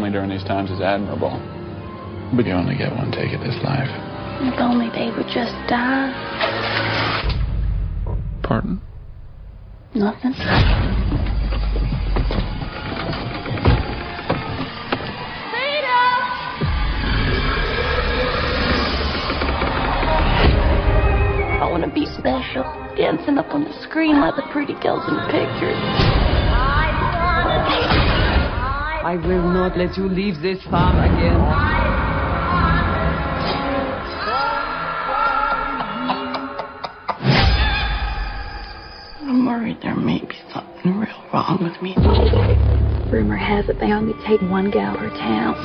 for family during these times is admirable. But you only get one take at this life. If only they would just die. Pardon? Nothing. I want to be special, dancing up on the screen like the pretty girls in the pictures. I will not let you leave this farm again. I'm worried there may be something real wrong with me. Rumor has it they only take one gal per town.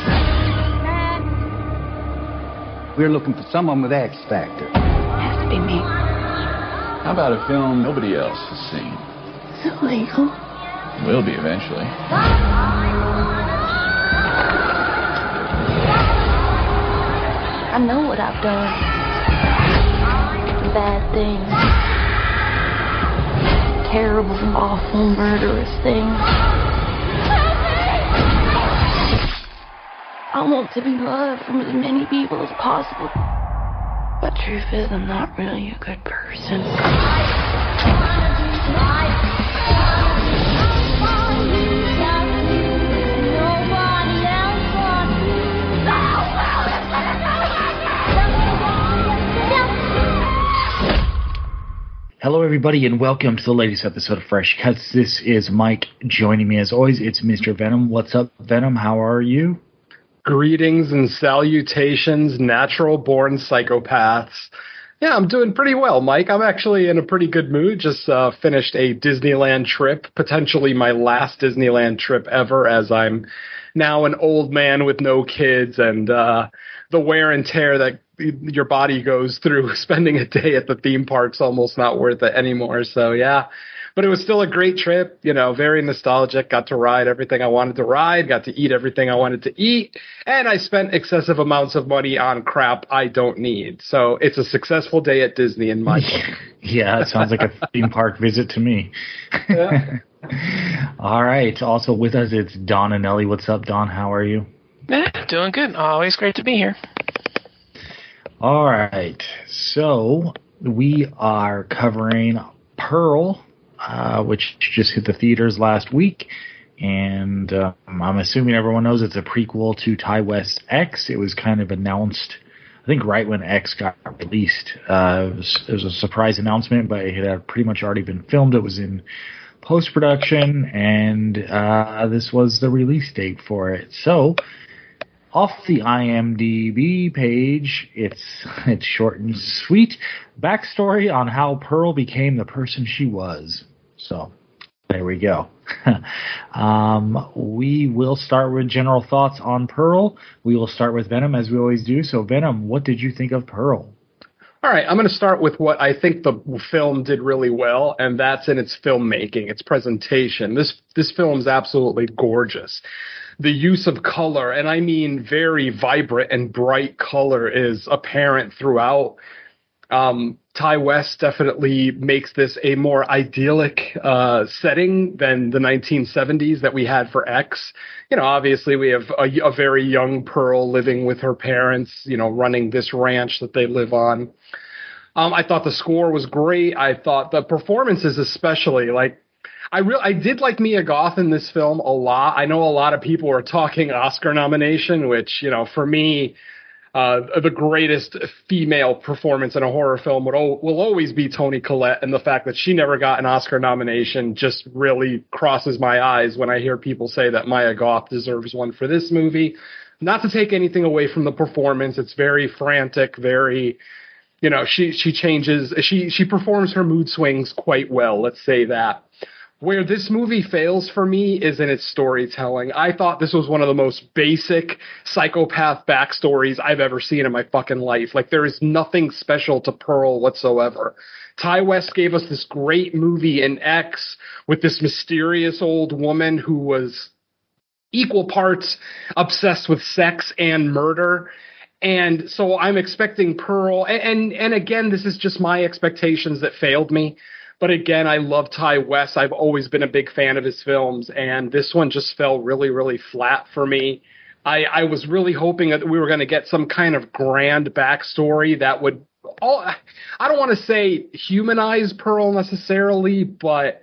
We're looking for someone with X Factor. Has to be me. How about a film nobody else has seen? Is it legal? Will be eventually. I know what I've done. Bad things. Terrible, awful, murderous things. I want to be loved from as many people as possible. But truth is, I'm not really a good person. Hello, everybody, and welcome to the latest episode of Fresh Cuts. This is Mike. Joining me, as always, it's Mr. Venom. What's up, Venom? How are you? Greetings and salutations, natural born psychopaths. Yeah, I'm doing pretty well, Mike. I'm actually in a pretty good mood. Just uh, finished a Disneyland trip, potentially my last Disneyland trip ever, as I'm now an old man with no kids, and uh, the wear and tear that your body goes through spending a day at the theme park's almost not worth it anymore. So yeah, but it was still a great trip. You know, very nostalgic. Got to ride everything I wanted to ride. Got to eat everything I wanted to eat, and I spent excessive amounts of money on crap I don't need. So it's a successful day at Disney in my book. yeah, it sounds like a theme park visit to me. Yeah. All right. Also with us, it's Don and Ellie. What's up, Don? How are you? Yeah, doing good. Always great to be here. All right. So we are covering Pearl, uh, which just hit the theaters last week. And uh, I'm assuming everyone knows it's a prequel to Ti West X. It was kind of announced, I think, right when X got released. Uh, it, was, it was a surprise announcement, but it had pretty much already been filmed. It was in post production, and uh, this was the release date for it. So, off the IMDb page, it's it's short and sweet. Backstory on how Pearl became the person she was. So, there we go. um, we will start with general thoughts on Pearl. We will start with Venom as we always do. So, Venom, what did you think of Pearl? All right, I'm going to start with what I think the film did really well, and that's in its filmmaking, its presentation. This this film is absolutely gorgeous. The use of color, and I mean very vibrant and bright color, is apparent throughout. Um, Ti West definitely makes this a more idyllic uh, setting than the 1970s that we had for X. You know, obviously we have a, a very young Pearl living with her parents, you know, running this ranch that they live on. Um, I thought the score was great. I thought the performances, especially, like I real I did like Mia Goth in this film a lot. I know a lot of people were talking Oscar nomination, which you know for me, uh, the greatest female performance in a horror film would o- will always be Toni Collette, and the fact that she never got an Oscar nomination just really crosses my eyes when I hear people say that Maya Goth deserves one for this movie. Not to take anything away from the performance, it's very frantic, very you know she she changes she she performs her mood swings quite well let's say that where this movie fails for me is in its storytelling. I thought this was one of the most basic psychopath backstories I've ever seen in my fucking life. Like there is nothing special to Pearl whatsoever. Ti West gave us this great movie in X with this mysterious old woman who was equal parts obsessed with sex and murder and so I'm expecting Pearl, and, and and again, this is just my expectations that failed me. But again, I love Ti West. I've always been a big fan of his films, and this one just fell really, really flat for me. I, I was really hoping that we were going to get some kind of grand backstory that would all I don't want to say humanize Pearl necessarily, but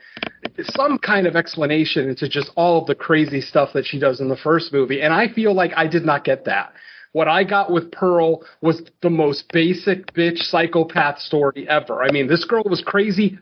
some kind of explanation into just all of the crazy stuff that she does in the first movie. And I feel like I did not get that. What I got with Pearl was the most basic bitch psychopath story ever. I mean, this girl was crazy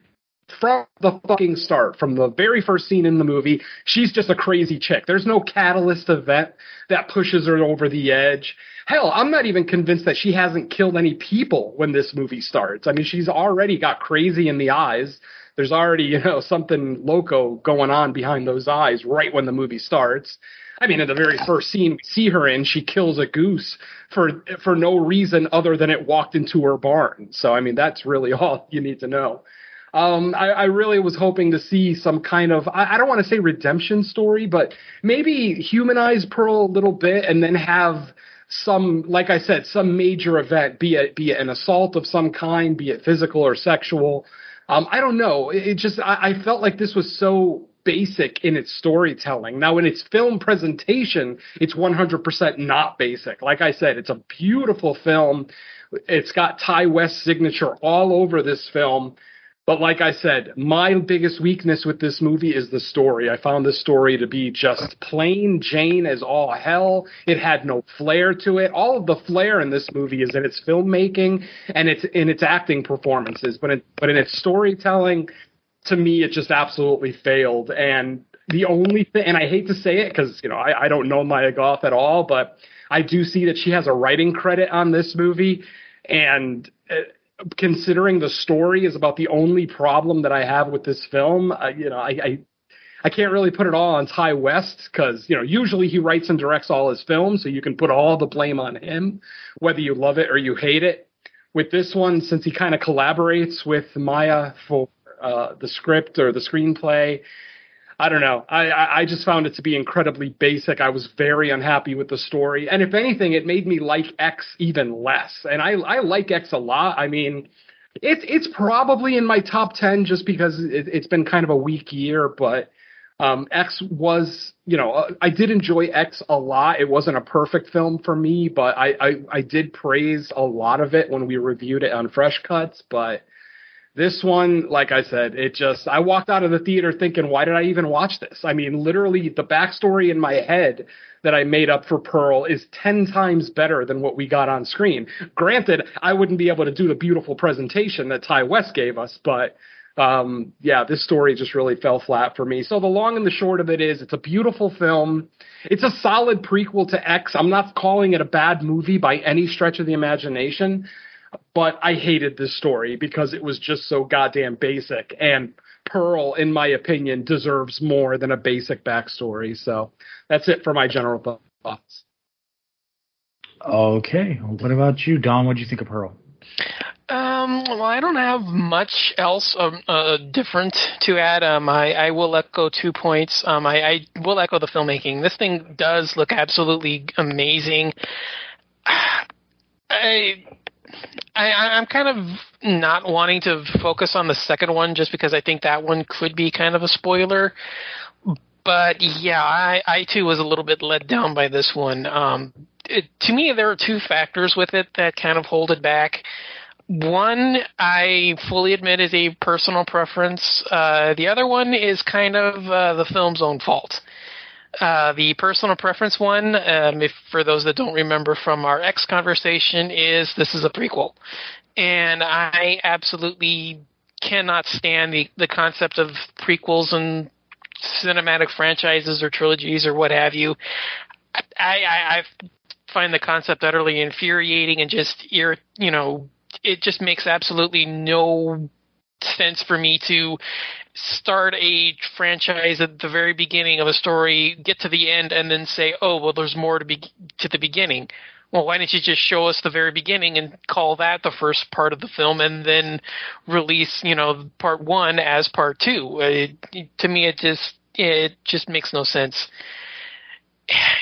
from the fucking start, from the very first scene in the movie, she's just a crazy chick. There's no catalyst event that pushes her over the edge. Hell, I'm not even convinced that she hasn't killed any people when this movie starts. I mean, she's already got crazy in the eyes. There's already, you know, something loco going on behind those eyes right when the movie starts. I mean, in the very first scene we see her in, she kills a goose for for no reason other than it walked into her barn. So I mean, that's really all you need to know. Um, I, I really was hoping to see some kind of I, I don't want to say redemption story, but maybe humanize Pearl a little bit and then have some, like I said, some major event, be it be it an assault of some kind, be it physical or sexual. Um, I don't know. It, it just I, I felt like this was so basic in its storytelling. Now, in its film presentation, it's 100% not basic. Like I said, it's a beautiful film. It's got Ti West's signature all over this film. But like I said, my biggest weakness with this movie is the story. I found the story to be just plain Jane as all hell. It had no flair to it. All of the flair in this movie is in its filmmaking and it's in its acting performances, but in, but in its storytelling, to me, it just absolutely failed. And the only thing, and I hate to say it because you know I, I don't know Maya Goth at all, but I do see that she has a writing credit on this movie, and. Uh, considering the story is about the only problem that I have with this film, uh, you know, I, I I can't really put it all on Ti West because you know usually he writes and directs all his films, so you can put all the blame on him, whether you love it or you hate it. With this one, since he kind of collaborates with Maya for uh, the script or the screenplay, I don't know. I, I just found it to be incredibly basic. I was very unhappy with the story, and if anything, it made me like X even less. And I I like X a lot. I mean, it's it's probably in my top ten just because it, it's been kind of a weak year, but. Um, X was, you know, uh, I did enjoy X a lot. It wasn't a perfect film for me, but I, I, I did praise a lot of it when we reviewed it on Fresh Cuts. But this one, like I said, it just, I walked out of the theater thinking, why did I even watch this? I mean, literally, the backstory in my head that I made up for Pearl is 10 times better than what we got on screen. Granted, I wouldn't be able to do the beautiful presentation that Ti West gave us, but um, yeah, this story just really fell flat for me. So the long and the short of it is, it's a beautiful film. It's a solid prequel to X. I'm not calling it a bad movie by any stretch of the imagination but I hated this story because it was just so goddamn basic. And Pearl, in my opinion, deserves more than a basic backstory. So that's it for my general thoughts. Okay. What about you, Don? What do you think of Pearl? Um, well, I don't have much else um, uh, different to add. Um, I, I will echo two points. Um, I, I will echo the filmmaking. This thing does look absolutely amazing. I I, I'm kind of not wanting to focus on the second one just because I think that one could be kind of a spoiler. But yeah, I, I too was a little bit let down by this one. Um, it, to me, there are two factors with it that kind of hold it back. One, I fully admit, is a personal preference. Uh, the other one is kind of uh, the film's own fault. Uh, the personal preference one, um, if for those that don't remember from our X conversation, is this is a prequel, and I absolutely cannot stand the the concept of prequels and cinematic franchises or trilogies or what have you. I I, I find the concept utterly infuriating and just you know it just makes absolutely no sense for me to start a franchise at the very beginning of a story, get to the end, and then say, "Oh, well, there's more to be to the beginning." Well, why didn't you just show us the very beginning and call that the first part of the film, and then release, you know, part one as part two? It, to me, it just it just makes no sense.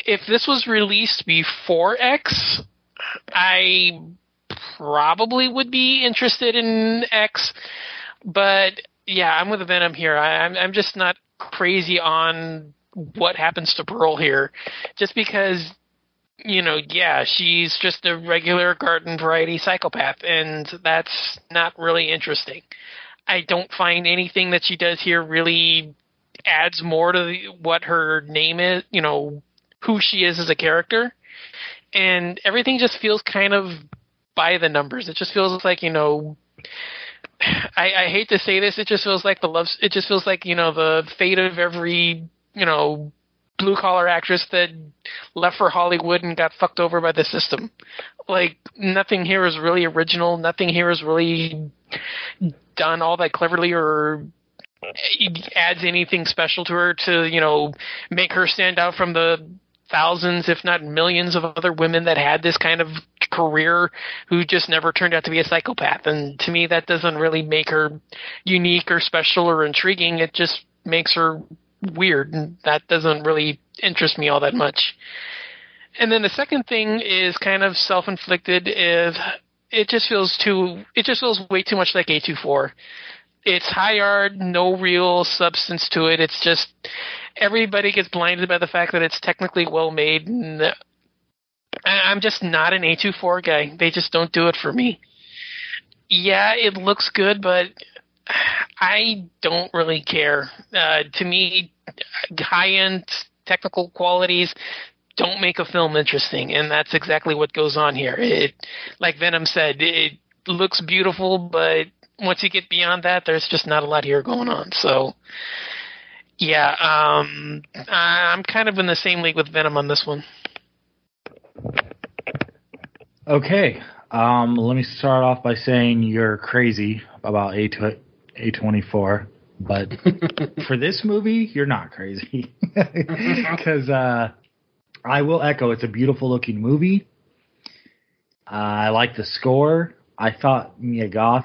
If this was released before X, I probably would be interested in X, but yeah, I'm with Venom here. I, I'm I'm just not crazy on what happens to Pearl here, just because you know, yeah, she's just a regular garden variety psychopath, and that's not really interesting. I don't find anything that she does here really adds more to the, what her name is, you know, who she is as a character. And everything just feels kind of by the numbers. It just feels like, you know, I, I hate to say this, it just feels like the love, it just feels like, you know, the fate of every, you know, blue collar actress that left for Hollywood and got fucked over by the system. Like nothing here is really original. Nothing here is really done all that cleverly or adds anything special to her to you know make her stand out from the thousands if not millions of other women that had this kind of career who just never turned out to be a psychopath. And to me that doesn't really make her unique or special or intriguing. It just makes her weird. And that doesn't really interest me all that much. And then the second thing is kind of self-inflicted is it just feels too it just feels way too much like A24 it's high art, no real substance to it. It's just everybody gets blinded by the fact that it's technically well made. And I'm just not an A24 guy. They just don't do it for me. Yeah, it looks good, but I don't really care. Uh, to me, high end technical qualities don't make a film interesting, and that's exactly what goes on here. It, like Venom said, it looks beautiful, but once you get beyond that, there's just not a lot here going on. So, yeah, um, I'm kind of in the same league with Venom on this one. Okay, um, let me start off by saying you're crazy about A A twenty four, but for this movie, you're not crazy because uh, I will echo it's a beautiful looking movie. Uh, I like the score. I thought Mia Goth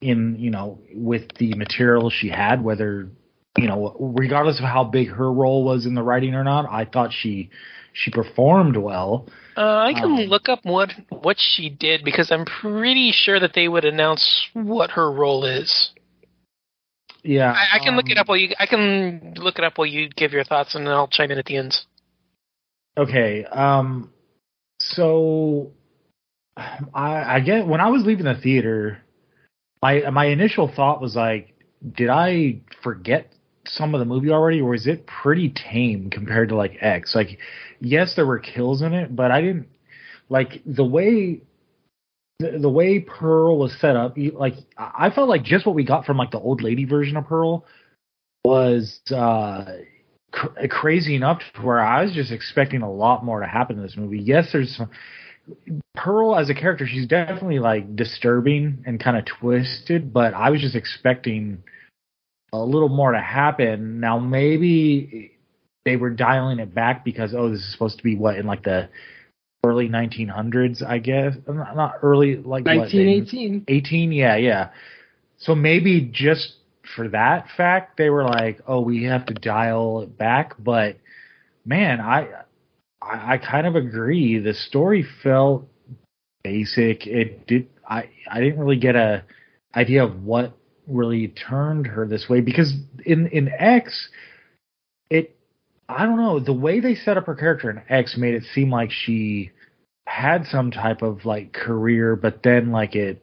in you know with the material she had whether you know regardless of how big her role was in the writing or not i thought she she performed well. Uh, i can um, look up what what she did because i'm pretty sure that they would announce what her role is. Yeah i, I can um, look it up while you i can look it up while you give your thoughts and then i'll chime in at the end. Okay um so i i get when i was leaving the theater my my initial thought was like, did I forget some of the movie already, or is it pretty tame compared to like X? Like, yes, there were kills in it, but I didn't like the way the, the way Pearl was set up. Like, I felt like just what we got from like the old lady version of Pearl was uh cr- crazy enough to where I was just expecting a lot more to happen in this movie. Yes, there's some Pearl as a character, she's definitely like disturbing and kind of twisted, but I was just expecting a little more to happen. Now maybe they were dialing it back because oh, this is supposed to be what in like the early 1900s, I guess. Not early like 1918. 18, yeah, yeah. So maybe just for that fact, they were like, oh, we have to dial it back. But man, I I, I kind of agree. The story felt basic. It did. I I didn't really get a idea of what really turned her this way because in in X, it I don't know the way they set up her character in X made it seem like she had some type of like career, but then like it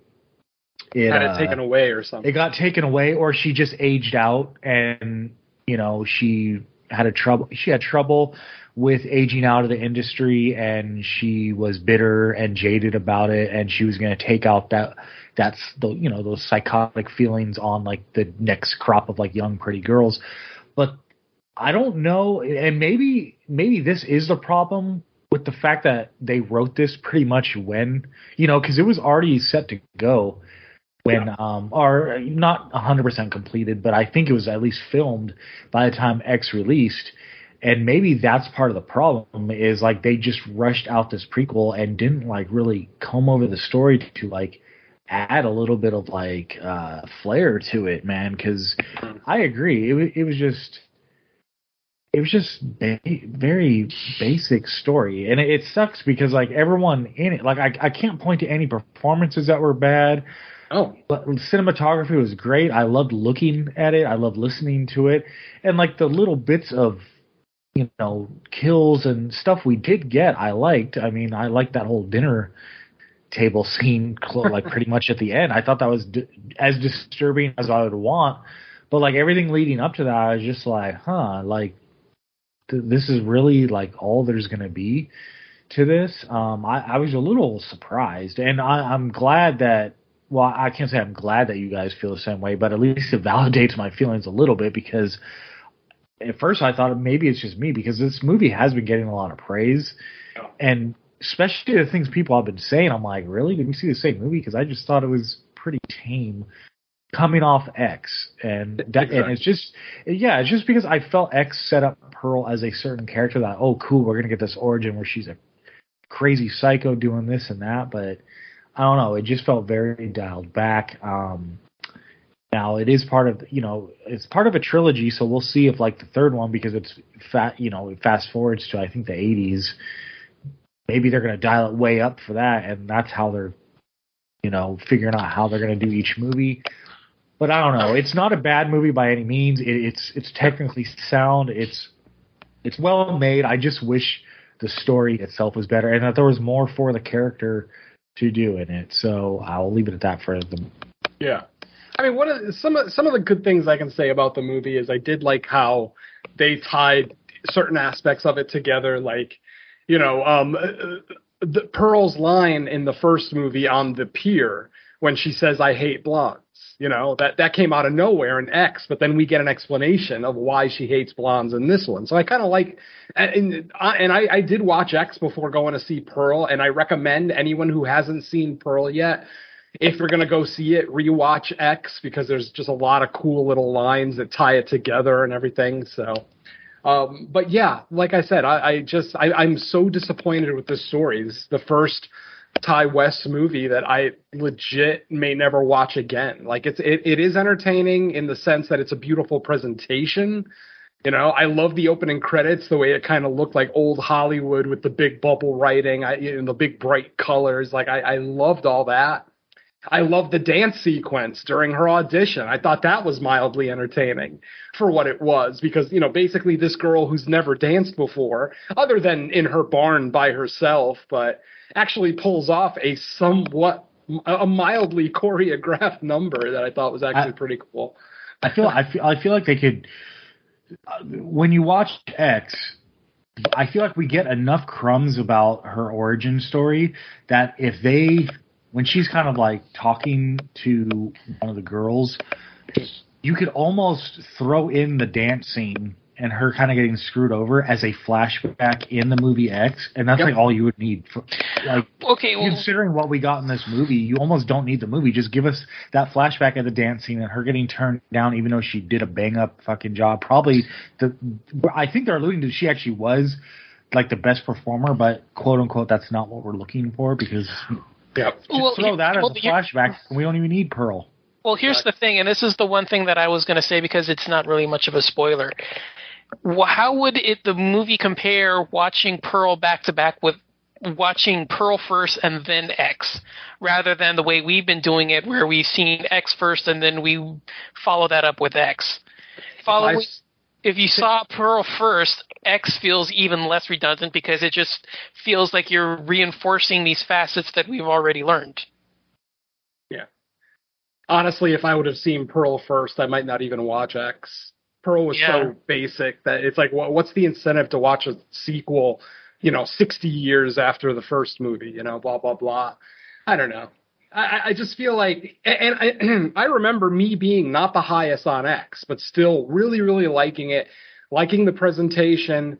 it had it uh, taken away or something. It got taken away, or she just aged out, and you know she had a trouble. She had trouble with aging out of the industry and she was bitter and jaded about it and she was going to take out that that's the you know those psychotic feelings on like the next crop of like young pretty girls but i don't know and maybe maybe this is the problem with the fact that they wrote this pretty much when you know because it was already set to go when yeah. um or not 100% completed but i think it was at least filmed by the time x released and maybe that's part of the problem is like they just rushed out this prequel and didn't like really comb over the story to, like add a little bit of like uh flair to it man. Because i agree. It, it was just it was just ba- very basic story. And it, it, sucks because like everyone in it like I, I can't point to any performances that were bad. Oh, but cinematography was great. I loved looking at it. I loved listening to it, and like the little bits of you know kills and stuff we did get, I liked. I mean, I liked that whole dinner table scene, like pretty much at the end. I thought that was di- as disturbing as I would want, but like everything leading up to that, I was just like, huh, like th- this is really like all there's gonna be to this. Um, I, I was a little surprised, and I, I'm glad that well, I can't say I'm glad that you guys feel the same way, but at least it validates my feelings a little bit because at first I thought maybe it's just me because this movie has been getting a lot of praise, and especially the things people have been saying. I'm like, really? Did we see the same movie? Because I just thought it was pretty tame coming off X, and that, Exactly. and it's just yeah, it's just because I felt X set up Pearl as a certain character that oh cool, we're gonna get this origin where she's a crazy psycho doing this and that, but I don't know. It just felt very dialed back. Um, now it is part of you know it's part of a trilogy, so we'll see if like the third one because it's fat you know it fast forwards to I think the 80s. Maybe they're going to dial it way up for that, and that's how they're you know figuring out how they're going to do each movie. But I don't know. It's not a bad movie by any means. It, it's it's technically sound. It's it's well made. I just wish the story itself was better and that there was more for the character to do in it. So I'll leave it at that for the. Yeah. I mean, what are, some of some of the good things I can say about the movie is I did like how they tied certain aspects of it together. Like, you know, um, uh, the Pearl's line in the first movie on the pier when she says, "I hate blondes." You know that that came out of nowhere in X, but then we get an explanation of why she hates blondes in this one. So I kind of like, and and I, I did watch X before going to see Pearl, and I recommend anyone who hasn't seen Pearl yet if you're gonna go see it, rewatch X because there's just a lot of cool little lines that tie it together and everything. So, um, but yeah, like I said, I, I just I, I'm so disappointed with this story. This is the first Ti West movie that I legit may never watch again. Like it's it, it is entertaining in the sense that it's a beautiful presentation. You know, I love the opening credits, the way it kind of looked like old Hollywood with the big bubble writing, I, know, the big bright colors. Like I, I loved all that. I loved the dance sequence during her audition. I thought that was mildly entertaining for what it was because, you know, basically this girl who's never danced before, other than in her barn by herself, but actually pulls off a somewhat, a mildly choreographed number that I thought was actually I- pretty cool. I feel I feel I feel like they could. Uh, when you watch X, I feel like we get enough crumbs about her origin story that if they, when she's kind of like talking to one of the girls, you could almost throw in the dance scene and her kind of getting screwed over as a flashback in the movie X, and that's Yep. like all you would need. For, like Okay, well, considering what we got in this movie, you almost don't need the movie. Just give us that flashback of the dance scene and her getting turned down, even though she did a bang up fucking job. Probably the, I think they're alluding to she actually was like the best performer, but quote unquote, that's not what we're looking for because Yeah. just well, throw that well, as a flashback. We don't even need Pearl. Well, here's the thing, and this is the one thing that I was going to say because it's not really much of a spoiler. How would it the movie compare watching Pearl back to back with watching Pearl first and then X, rather than the way we've been doing it, where we've seen X first and then we follow that up with X. Following, I- if you saw Pearl first, X feels even less redundant because it just feels like you're reinforcing these facets that we've already learned. Yeah. Honestly, if I would have seen Pearl first, I might not even watch X. Pearl was Yeah. so basic that it's like, what, what's the incentive to watch a sequel? You know, sixty years after the first movie. You know, blah blah blah. I don't know. I, I- just feel like, and I, I remember me being not the highest on X, but still really, really liking it, liking the presentation,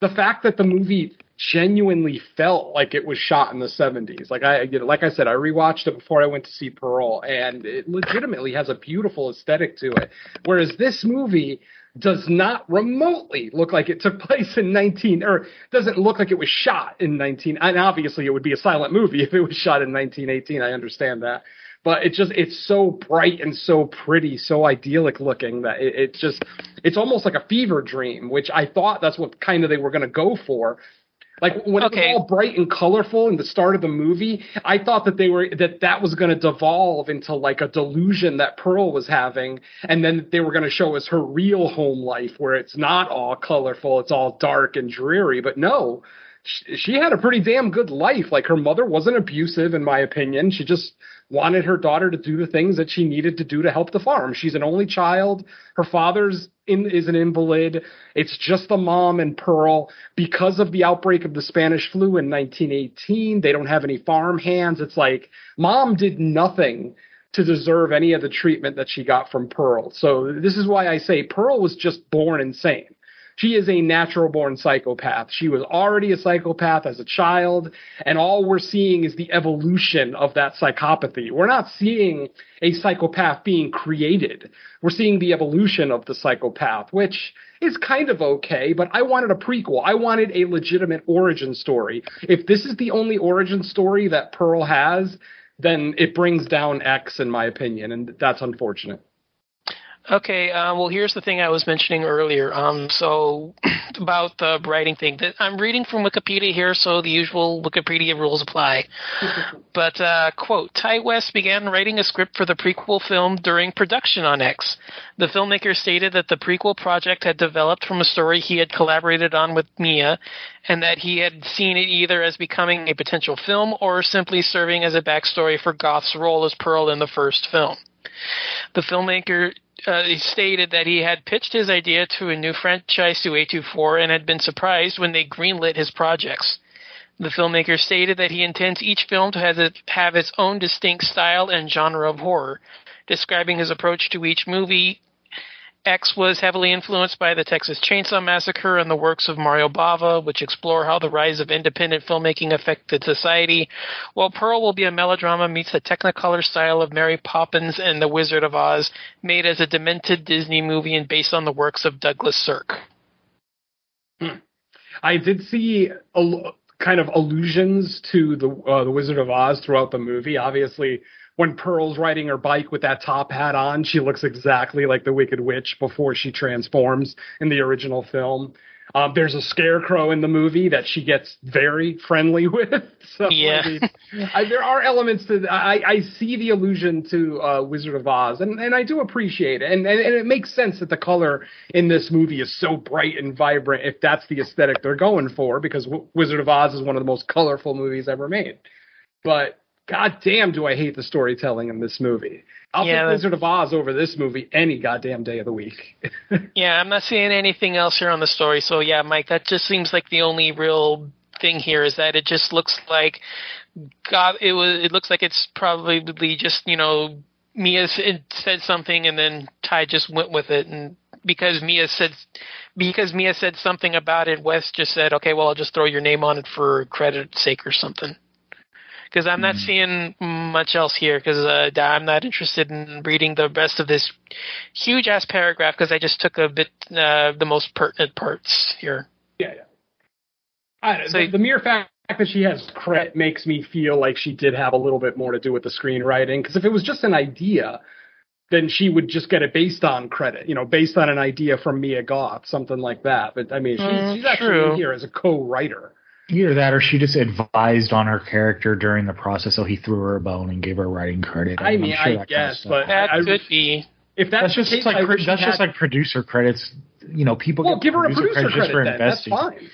the fact that the movie genuinely felt like it was shot in the 70s. Like I, you know, like I said, I rewatched it before I went to see Pearl, and it legitimately has a beautiful aesthetic to it. Whereas this movie does not remotely look like it took place in 19 or doesn't look like it was shot in 19 and obviously it would be a silent movie if it was shot in 1918 i understand that. But it just it's so bright and so pretty so idyllic looking that it, it just it's almost like a fever dream which i thought that's what kind of they were going to go for Like when Okay. it was all bright and colorful in the start of the movie, I thought that they were that that was going to devolve into like a delusion that Pearl was having, and then they were going to show us her real home life where it's not all colorful, it's all dark and dreary. But no, she, she had a pretty damn good life. Like her mother wasn't abusive, in my opinion. She just wanted her daughter to do the things that she needed to do to help the farm. She's an only child. Her father's in, is an invalid. It's just the mom and Pearl. Because of the outbreak of the Spanish flu in 1918, they don't have any farm hands. It's like mom did nothing to deserve any of the treatment that she got from Pearl. So this is why I say Pearl was just born insane. She is a natural born psychopath. She was already a psychopath as a child, and all we're seeing is the evolution of that psychopathy. We're not seeing a psychopath being created. We're seeing the evolution of the psychopath, which is kind of okay, but I wanted a prequel. I wanted a legitimate origin story. If this is the only origin story that Pearl has, then it brings down X in my opinion, and that's unfortunate. Okay, uh, well, here's the thing I was mentioning earlier. Um, so about the writing thing, that I'm reading from Wikipedia here, so the usual Wikipedia rules apply. but uh, quote: Ti West began writing a script for the prequel film during production on X. The filmmaker stated that the prequel project had developed from a story he had collaborated on with Mia, and that he had seen it either as becoming a potential film or simply serving as a backstory for Goth's role as Pearl in the first film. The filmmaker uh, he stated that he had pitched his idea to a new franchise to A24 and had been surprised when they greenlit his projects. The filmmaker stated that he intends each film to have, it, have its own distinct style and genre of horror. Describing his approach to each movie, X was heavily influenced by the Texas Chainsaw Massacre and the works of Mario Bava, which explore how the rise of independent filmmaking affected society, while Pearl will be a melodrama meets the technicolor style of Mary Poppins and The Wizard of Oz, made as a demented Disney movie and based on the works of Douglas Sirk. I did see a, kind of allusions to the uh, the Wizard of Oz throughout the movie. Obviously, when Pearl's riding her bike with that top hat on, she looks exactly like the Wicked Witch before she transforms in the original film. Um, there's a scarecrow in the movie that she gets very friendly with. So Yeah. I mean, I, there are elements to I, I see the allusion to uh, Wizard of Oz, and, and I do appreciate it, and, and and it makes sense that the color in this movie is so bright and vibrant if that's the aesthetic they're going for, because w- Wizard of Oz is one of the most colorful movies ever made. But god damn, do I hate the storytelling in this movie. I'll Yeah, take Wizard of Oz over this movie any goddamn day of the week. Yeah, I'm not seeing anything else here on the story. So yeah, Mike, that just seems like the only real thing here is that it just looks like God. It was. It looks like it's probably just you know Mia said something and then Ti just went with it, and because Mia said because Mia said something about it, Wes just said, okay, well I'll just throw your name on it for credit's sake or something. Because I'm not seeing much else here. Because uh, I'm not interested in reading the rest of this huge ass paragraph. Because I just took a bit uh, the most pertinent parts here. Yeah, yeah. I So- the, the mere fact that she has credit makes me feel like she did have a little bit more to do with the screenwriting. Because if it was just an idea, then she would just get it based on credit, you know, based on an idea from Mia Goth, something like that. But I mean, she's, Mm, she's actually here as a co-writer. Either that or she just advised on her character during the process, so he threw her a bone and gave her writing credit. I I'm mean, sure I that kind of guess, but That I, I, could be. if that's, that's just case, like I pro- that's just had- like producer credits. You know, people Well, get give her a producer, producer credit just for credit then. That's investing. fine.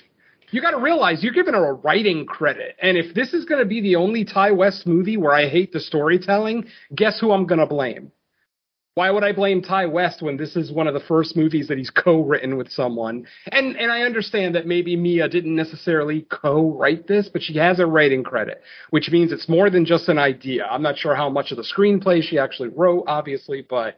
You got to realize you're giving her a writing credit, and if this is going to be the only Ti West movie where I hate the storytelling, guess who I'm going to blame? Why would I blame Ti West when this is one of the first movies that he's co-written with someone? And and I understand that maybe Mia didn't necessarily co-write this, but she has a writing credit, which means it's more than just an idea. I'm not sure how much of the screenplay she actually wrote, obviously, but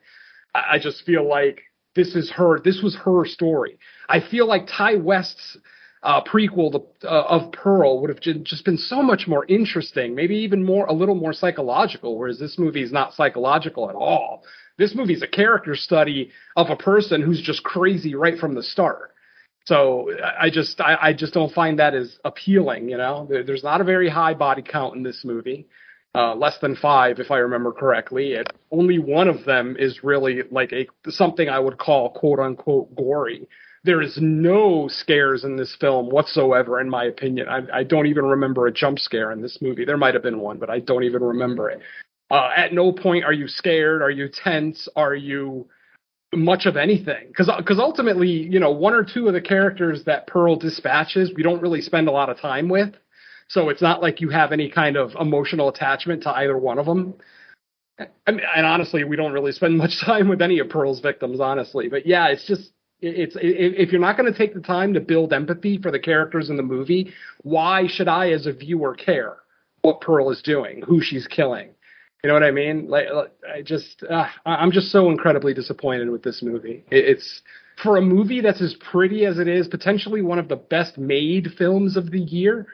I, I just feel like this is her. This was her story. I feel like Ti West's uh, prequel to, uh, of Pearl would have ju- just been so much more interesting, maybe even more a little more psychological. Whereas this movie is not psychological at all. This movie is a character study of a person who's just crazy right from the start. So I just I, I just don't find that as appealing. You know, there, there's not a very high body count in this movie. Uh, less than five, if I remember correctly. Only one of them is really like a something I would call quote unquote gory. There is no scares in this film whatsoever, in my opinion. I, I don't even remember a jump scare in this movie. There might have been one, but I don't even remember it. Uh, at no point are you scared. Are you tense? Are you much of anything? Because because ultimately, you know, one or two of the characters that Pearl dispatches, we don't really spend a lot of time with. So it's not like you have any kind of emotional attachment to either one of them. Mean, and honestly, we don't really spend much time with any of Pearl's victims, honestly. But yeah, it's just it's if you're not going to take the time to build empathy for the characters in the movie, why should I, as a viewer, care what Pearl is doing, who she's killing? You know what I mean? Like, I just, uh, I'm just so incredibly disappointed with this movie. It's for a movie that's as pretty as it is, potentially one of the best made films of the year.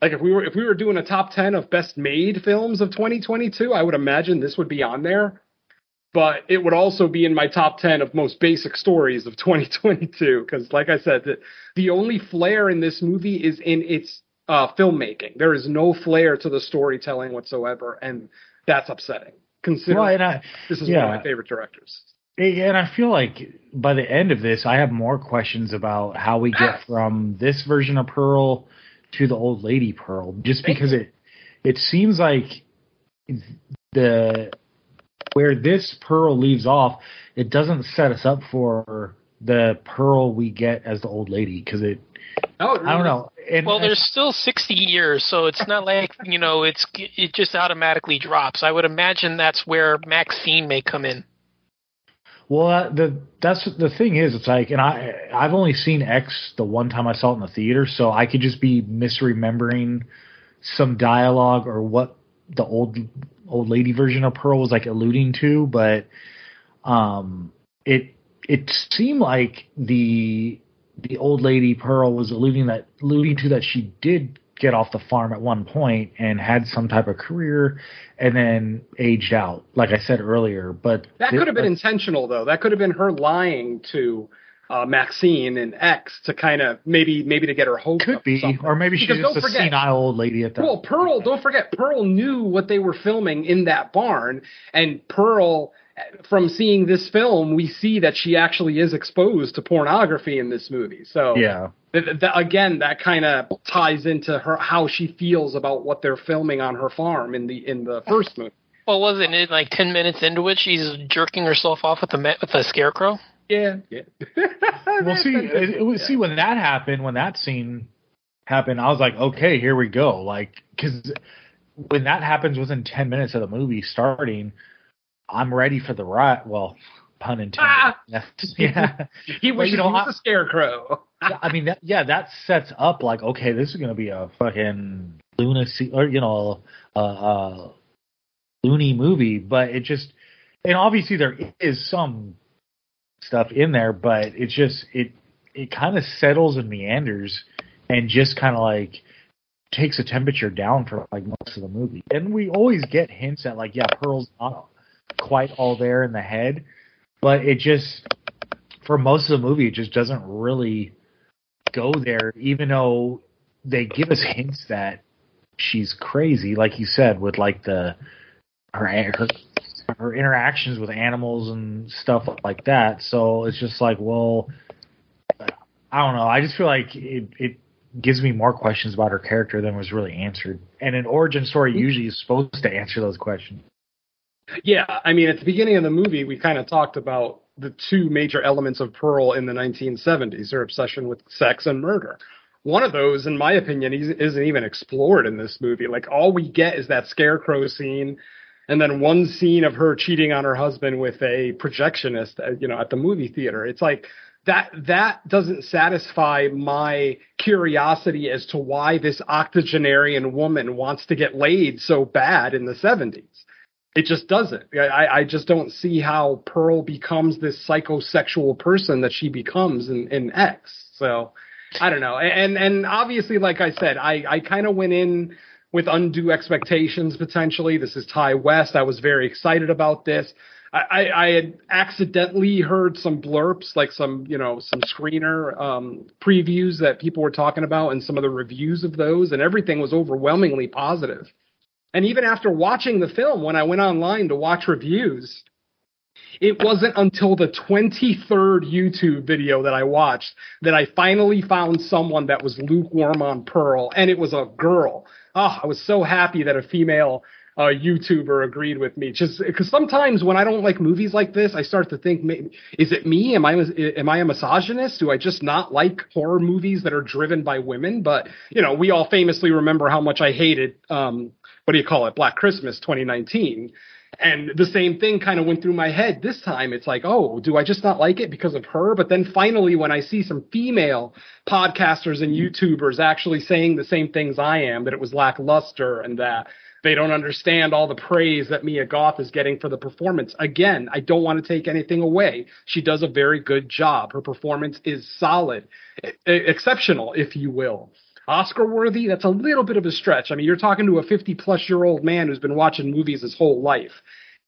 Like if we were if we were doing a top ten of best made films of 2022, I would imagine this would be on there. But it would also be in my top ten of most basic stories of 2022 because, like I said, the, the only flair in this movie is in its uh, filmmaking. There is no flair to the storytelling whatsoever, and that's upsetting. Considering Well, and I- this is yeah. one of my favorite directors. And I feel like by the end of this, I have more questions about how we get ah. from this version of Pearl to the old lady Pearl, just because it it seems like the where this Pearl leaves off, it doesn't set us up for the Pearl we get as the old lady because it. Oh, I don't know. And Well, there's still 60 years, so it's not like you know it's it just automatically drops. I would imagine that's where Maxine may come in. Well, uh, the that's the thing is, it's like, and I I've only seen X the one time I saw it in the theater, so I could just be misremembering some dialogue or what the old old lady version of Pearl was like alluding to, but um, it it seemed like the the old lady Pearl was alluding that alluding to that she did get off the farm at one point and had some type of career and then aged out, like I said earlier. But That could have been intentional, though. That could have been her lying to uh, Maxine and X to kind of maybe maybe to get her hope. Could be, something. or maybe she's Because just a forget- senile old lady at that. Well, Pearl, don't forget, Pearl knew what they were filming in that barn, and Pearl, from seeing this film, we see that she actually is exposed to pornography in this movie. So yeah, th- th- again, that kind of ties into her how she feels about what they're filming on her farm in the in the first movie. Well, wasn't it like 10 minutes into it she's jerking herself off with the ma- with the scarecrow? Yeah, yeah. Well, see, it, it was, see when that happened, when that scene happened, I was like, okay, here we go. Like, because when that happens within ten minutes of the movie starting, I'm ready for the ride. Well, pun intended. Ah! Yeah, he was you know, he was I- a scarecrow. I mean, that, yeah, that sets up like, okay, this is gonna be a fucking lunacy or you know, a, a loony movie, but it just, and obviously there is some stuff in there, but it's just it it kind of settles and meanders and just kind of like takes the temperature down for like most of the movie. And we always get hints at like, yeah, Pearl's not quite all there in the head, but it just for most of the movie it just doesn't really go there, even though they give us hints that she's crazy, like you said, with like the her her her interactions with animals and stuff like that. So it's just like, well, I don't know. I just feel like it it gives me more questions about her character than was really answered. And an origin story mm-hmm. usually is supposed to answer those questions. Yeah, I mean, at the beginning of the movie, we kind of talked about the two major elements of Pearl in the 1970s her obsession with sex and murder. One of those, in my opinion, is- isn't even explored in this movie. Like, all we get is that scarecrow scene and then one scene of her cheating on her husband with a projectionist, uh, you know, at the movie theater. It's like, that that doesn't satisfy my curiosity as to why this octogenarian woman wants to get laid so bad in the 70s. It just doesn't. I, I just don't see how Pearl becomes this psychosexual person that she becomes in, in X. So I don't know. And and obviously, like I said, I, I kind of went in with undue expectations potentially. This is Ty West. I was very excited about this. I, I, had accidentally heard some blurps, like some, you know, some screener um, previews that people were talking about and some of the reviews of those, and everything was overwhelmingly positive. And even after watching the film, when I went online to watch reviews, It wasn't until the 23rd YouTube video that I watched that I finally found someone that was lukewarm on Pearl, and it was a girl. Oh, I was so happy that a female uh, YouTuber agreed with me. Just because sometimes when I don't like movies like this, I start to think, maybe, is it me? Am I am I a misogynist? Do I just not like horror movies that are driven by women? But you know, we all famously remember how much I hated. Um, what do you call it? Black Christmas 2019. And the same thing kind of went through my head this time. It's like, oh, do I just not like it because of her? But then finally, when I see some female podcasters and YouTubers actually saying the same things I am, that it was lackluster and that they don't understand all the praise that Mia Goth is getting for the performance. Again, I don't want to take anything away. She does a very good job. Her performance is solid, exceptional, if you will. Oscar worthy, that's a little bit of a stretch. I mean, you're talking to a 50 plus year old man who's been watching movies his whole life.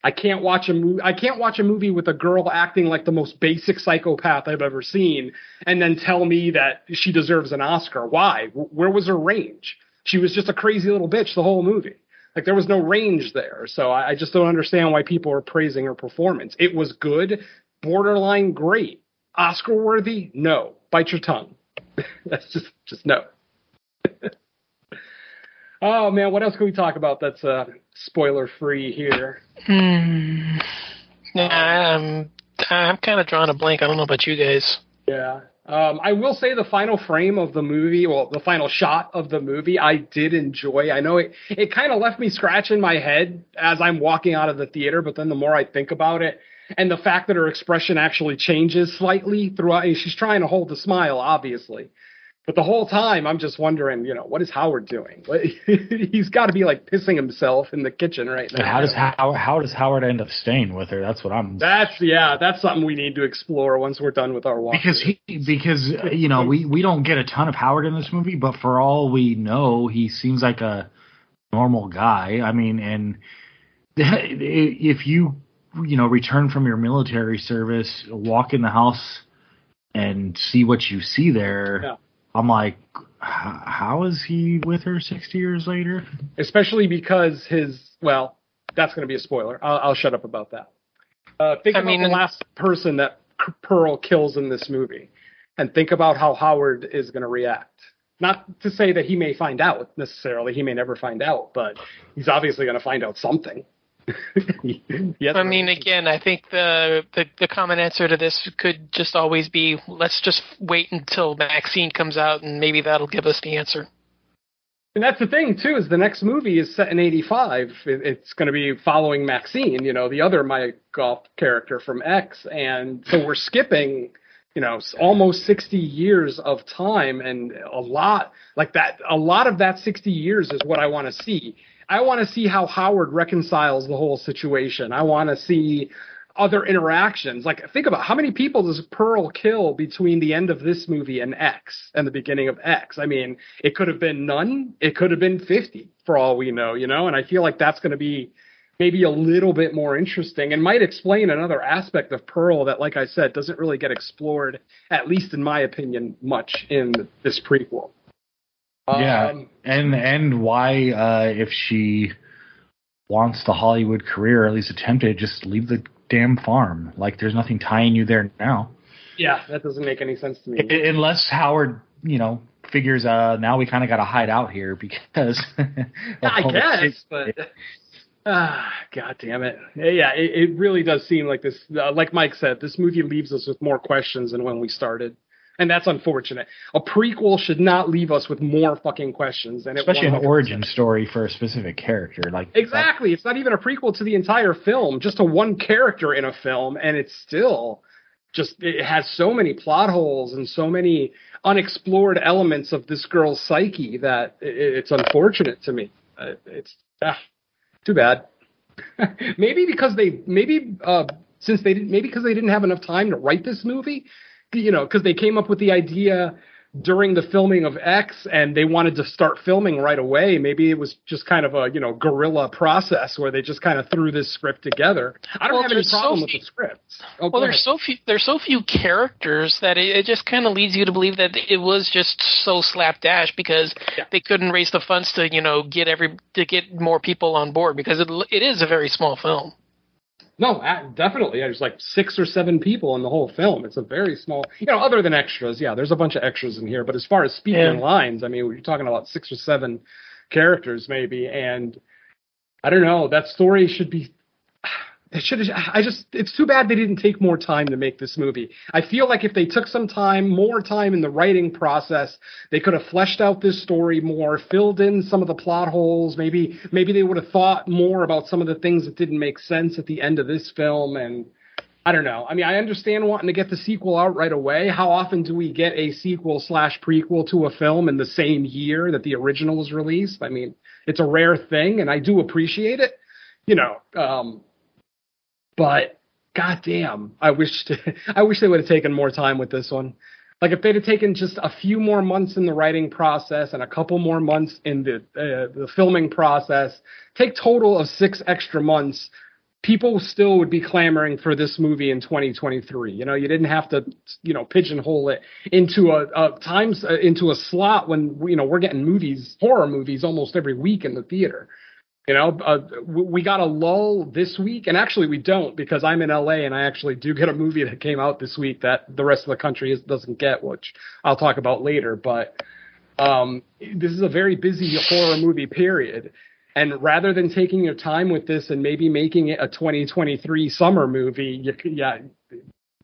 I can't watch a movie. I can't watch a movie with a girl acting like the most basic psychopath I've ever seen, and then tell me that she deserves an Oscar. Why? Where was her range? She was just a crazy little bitch the whole movie. Like there was no range there. So I, I just don't understand why people are praising her performance. It was good, borderline great. Oscar worthy? No. Bite your tongue. That's just just no. Oh man, what else can we talk about that's uh, spoiler free here? Hmm. Yeah, I'm I'm kind of drawing a blank. I don't know about you guys. Yeah. Um, I will say the final frame of the movie, well, the final shot of the movie, I did enjoy. I know it, it kind of left me scratching my head as I'm walking out of the theater, but then the more I think about it, and the fact that her expression actually changes slightly throughout, she's trying to hold the smile, obviously. But the whole time, I'm just wondering, you know, what is Howard doing? He's got to be like pissing himself in the kitchen right now. And how does how how does Howard end up staying with her? That's what I'm. That's yeah, that's something we need to explore once we're done with our walk. Because he because you know we we don't get a ton of Howard in this movie, but for all we know, he seems like a normal guy. I mean, and if you you know return from your military service, walk in the house and see what you see there. Yeah I'm like, how is he with her 60 years later? Especially because his, well, that's going to be a spoiler. I'll, I'll shut up about that. Uh, think I about mean, the last person that Pearl kills in this movie, and think about how Howard is going to react. Not to say that he may find out necessarily. He may never find out, but he's obviously going to find out something. yes, I mean, again, I think the, the the common answer to this could just always be let's just wait until Maxine comes out, and maybe that'll give us the answer. And that's the thing too is the next movie is set in '85. It's going to be following Maxine, you know, the other Mia Goth character from X, and so we're skipping, you know, almost 60 years of time, and a lot like that. A lot of that 60 years is what I want to see I want to see how Howard reconciles the whole situation. I want to see other interactions. Like, think about how many people does Pearl kill between the end of this movie and X and the beginning of X? I mean, it could have been none. It could have been 50 for all we know, you know? And I feel like that's going to be maybe a little bit more interesting and might explain another aspect of Pearl that, like I said, doesn't really get explored, at least in my opinion, much in this prequel. Yeah, um, and and why uh, if she wants the Hollywood career, or at least attempt it, just leave the damn farm. Like there's nothing tying you there now. Yeah, that doesn't make any sense to me. Unless Howard, you know, figures uh now we kind of got to hide out here because. I guess, but. Ah, God damn it! Yeah, it, it really does seem like this. Uh, like Mike said, this movie leaves us with more questions than when we started and that's unfortunate. A prequel should not leave us with more fucking questions, and especially an origin story for a specific character. Like exactly, it's not even a prequel to the entire film, just to one character in a film, and it's still just it has so many plot holes and so many unexplored elements of this girl's psyche that it's unfortunate to me. Uh, it's ah, too bad. maybe because they maybe uh, since they didn't maybe because they didn't have enough time to write this movie you know, because they came up with the idea during the filming of X and they wanted to start filming right away. Maybe it was just kind of a, you know, guerrilla process where they just kind of threw this script together. I don't well, have any problem so with the script. Oh, well, there's so few there's so few characters that it, it just kind of leads you to believe that it was just so slapdash because yeah. they couldn't raise the funds to, you know, get every to get more people on board because it it is a very small film. No, definitely. There's like six or seven people in the whole film. It's a very small, you know, other than extras. Yeah, there's a bunch of extras in here. But as far as speaking Yeah. lines, I mean, we're talking about six or seven characters maybe. And I don't know, that story should be. It should. I just. It's too bad they didn't take more time to make this movie. I feel like if they took some time, more time in the writing process, they could have fleshed out this story more, filled in some of the plot holes. Maybe, maybe they would have thought more about some of the things that didn't make sense at the end of this film. And I don't know. I mean, I understand wanting to get the sequel out right away. How often do we get a sequel slash prequel to a film in the same year that the original was released? I mean, it's a rare thing, and I do appreciate it. You know, um, but goddamn, I wish I wish they would have taken more time with this one. Like if they'd have taken just a few more months in the writing process and a couple more months in the uh, the filming process, take total of six extra months, people still would be clamoring for this movie in 2023. You know, you didn't have to, you know, pigeonhole it into a, a times uh, into a slot when you know we're getting movies, horror movies, almost every week in the theater. You know, uh, we got a lull this week, and actually we don't because I'm in LA and I actually do get a movie that came out this week that the rest of the country is, doesn't get, which I'll talk about later. But um, this is a very busy horror movie period. And rather than taking your time with this and maybe making it a 2023 summer movie, you, yeah,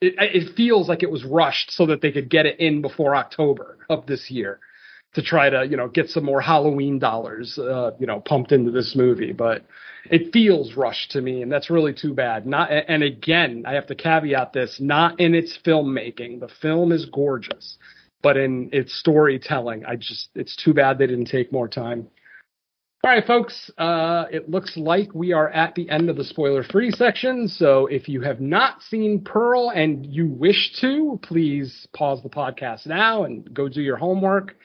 it, it feels like it was rushed so that they could get it in before October of this year to try to you know get some more Halloween dollars uh, you know pumped into this movie. But it feels rushed to me, and that's really too bad. Not and again, I have to caveat this: not in its filmmaking. The film is gorgeous, but in its storytelling, I just it's too bad they didn't take more time. All right, folks. Uh, it looks like we are at the end of the spoiler-free section. So if you have not seen Pearl and you wish to, please pause the podcast now and go do your homework.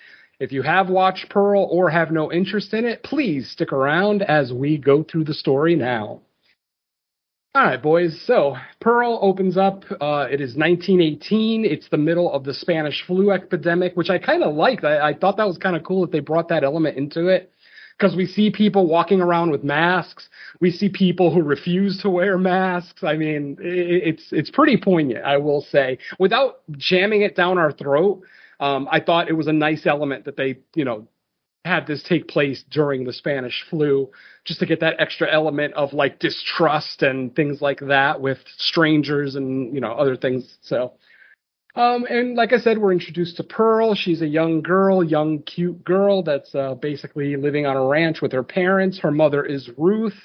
If you have watched Pearl or have no interest in it, please stick around as we go through the story now. All right, boys. So Pearl opens up. Uh, it is 1918. It's the middle of the Spanish flu epidemic, which I kind of liked. I, I thought that was kind of cool that they brought that element into it because we see people walking around with masks. We see people who refuse to wear masks. I mean, i it's it's pretty poignant, I will say, without jamming it down our throat. Um, I thought it was a nice element that they, you know, had this take place during the Spanish flu, just to get that extra element of like distrust and things like that with strangers and you know other things. So, um, and like I said, we're introduced to Pearl. She's a young girl, young cute girl that's uh, basically living on a ranch with her parents. Her mother is Ruth,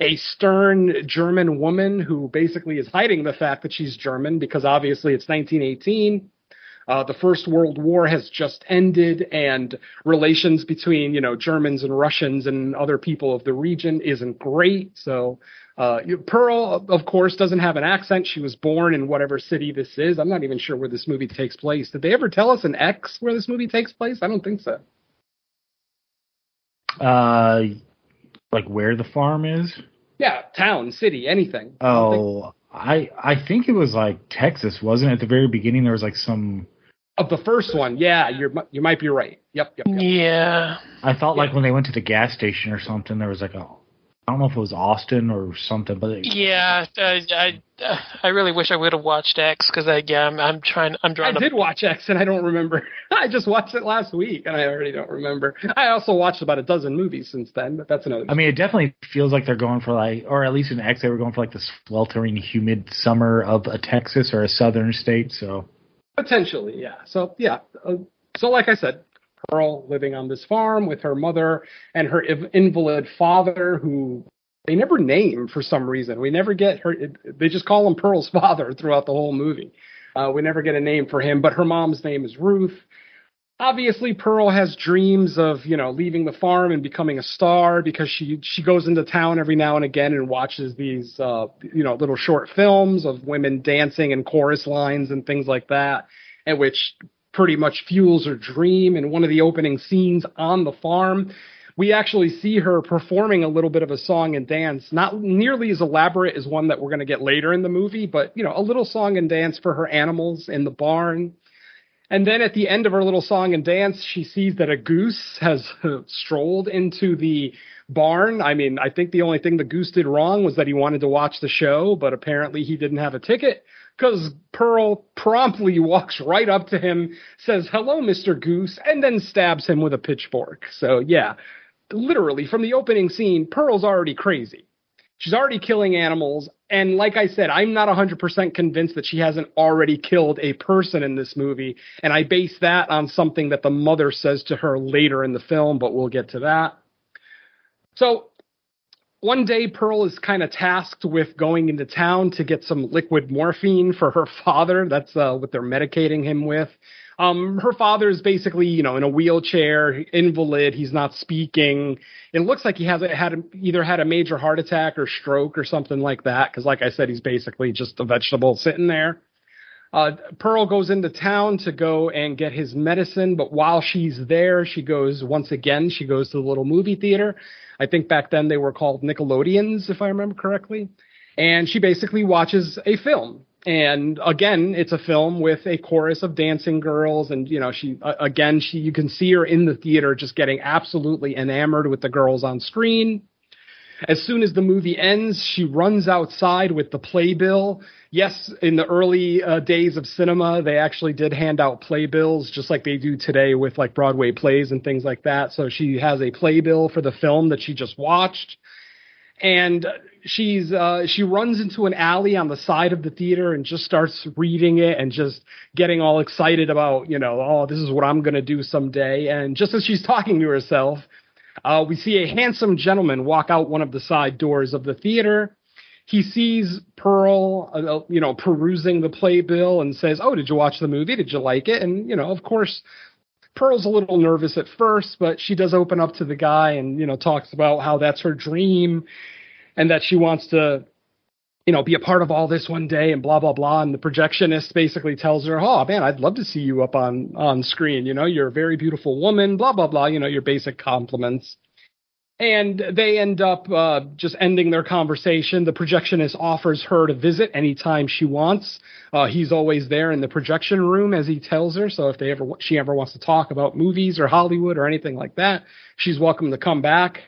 a stern German woman who basically is hiding the fact that she's German because obviously it's 1918. Uh, the First World War has just ended, and relations between you know Germans and Russians and other people of the region isn't great. So uh, Pearl, of course, doesn't have an accent. She was born in whatever city this is. I'm not even sure where this movie takes place. Did they ever tell us an X where this movie takes place? I don't think so. Uh, like where the farm is? Yeah, town, city, anything. I think- Oh, I I think it was like Texas, wasn't it? At the very beginning, there was like some. Of the first one, yeah, you're you might be right. Yep, yep, yep. Yeah. I thought like when they went to the gas station or something, there was like a. I don't know if it was Austin or something, but it, Yeah, I, I, uh, I really wish I would have watched X because I, yeah, I'm, I'm trying, I'm I drawing. did watch X and I don't remember. I just watched it last week and I already don't remember. I also watched about a dozen movies since then, but that's another. I mean, it definitely feels like they're going for like, or at least in X, they were going for like the sweltering, humid summer of a Texas or a southern state. So Potentially, yeah. So yeah. Uh, so like I said, Pearl living on this farm with her mother and her invalid father, who they never name for some reason. We never get her. They just call him Pearl's father throughout the whole movie. Uh, we never get a name for him, but her mom's name is Ruth. Obviously, Pearl has dreams of you know leaving the farm and becoming a star because she she goes into town every now and again and watches these uh, you know little short films of women dancing and chorus lines and things like that, and which pretty much fuels her dream. In one of the opening scenes on the farm, we actually see her performing a little bit of a song and dance, not nearly as elaborate as one that we're going to get later in the movie, but you know, a little song and dance for her animals in the barn. And then at the end of her little song and dance, she sees that a goose has strolled into the barn. I mean, I think the only thing the goose did wrong was that he wanted to watch the show, but apparently he didn't have a ticket because Pearl promptly walks right up to him, says, Hello, Mr. Goose, and then stabs him with a pitchfork. So, yeah, literally from the opening scene, Pearl's already crazy. She's already killing animals. And like I said, I'm not 100% convinced that she hasn't already killed a person in this movie. And I base that on something that the mother says to her later in the film, but we'll get to that. So one day Pearl is kind of tasked with going into town to get some liquid morphine for her father. That's uh, what they're medicating him with. Um, her father is basically, you know, in a wheelchair, invalid. He's not speaking. It looks like he has had either had a major heart attack or stroke or something like that. Because, like I said, he's basically just a vegetable sitting there. Uh, Pearl goes into town to go and get his medicine, but while she's there, she goes once again. She goes to the little movie theater. I think back then they were called Nickelodeons, if I remember correctly. And she basically watches a film and again it's a film with a chorus of dancing girls and you know she uh, again she you can see her in the theater just getting absolutely enamored with the girls on screen. As soon as the movie ends she runs outside with the playbill. Yes in the early uh, days of cinema they actually did hand out playbills just like they do today with like broadway plays and things like that. So she has a playbill for the film that she just watched. And she's uh, she runs into an alley on the side of the theater and just starts reading it and just getting all excited about you know oh this is what I'm gonna do someday and just as she's talking to herself uh, we see a handsome gentleman walk out one of the side doors of the theater he sees Pearl, uh, uh you know, perusing the playbill and says, "Oh, did you watch the movie? Did you like it?" And you know, of course, Pearl's a little nervous at first, but she does open up to the guy and you know talks about how that's her dream and that she wants to you know, be a part of all this one day and blah blah blah. And the projectionist basically tells her, "Oh man, I'd love to see you up on on screen. You know, you're a very beautiful woman. Blah blah blah. You know, your basic compliments." And they end up uh, just ending their conversation. The projectionist offers her to visit anytime she wants. Uh, he's always there in the projection room, as he tells her. So if they ever she ever wants to talk about movies or Hollywood or anything like that, she's welcome to come back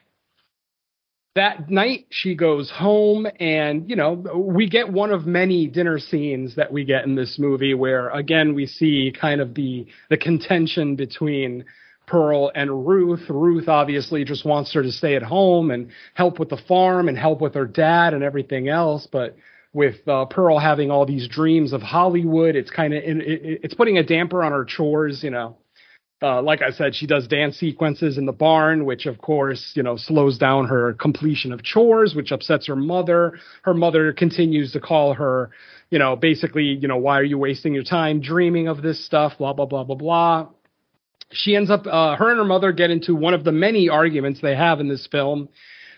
that night she goes home and you know we get one of many dinner scenes that we get in this movie where again we see kind of the the contention between Pearl and Ruth. Ruth obviously just wants her to stay at home and help with the farm and help with her dad and everything else, but with uh, Pearl having all these dreams of Hollywood, it's kind of it, it's putting a damper on her chores, you know. Uh, like I said, she does dance sequences in the barn, which of course, you know, slows down her completion of chores, which upsets her mother. Her mother continues to call her, you know, basically, you know, why are you wasting your time dreaming of this stuff? Blah blah blah blah blah. She ends up, uh, her and her mother get into one of the many arguments they have in this film,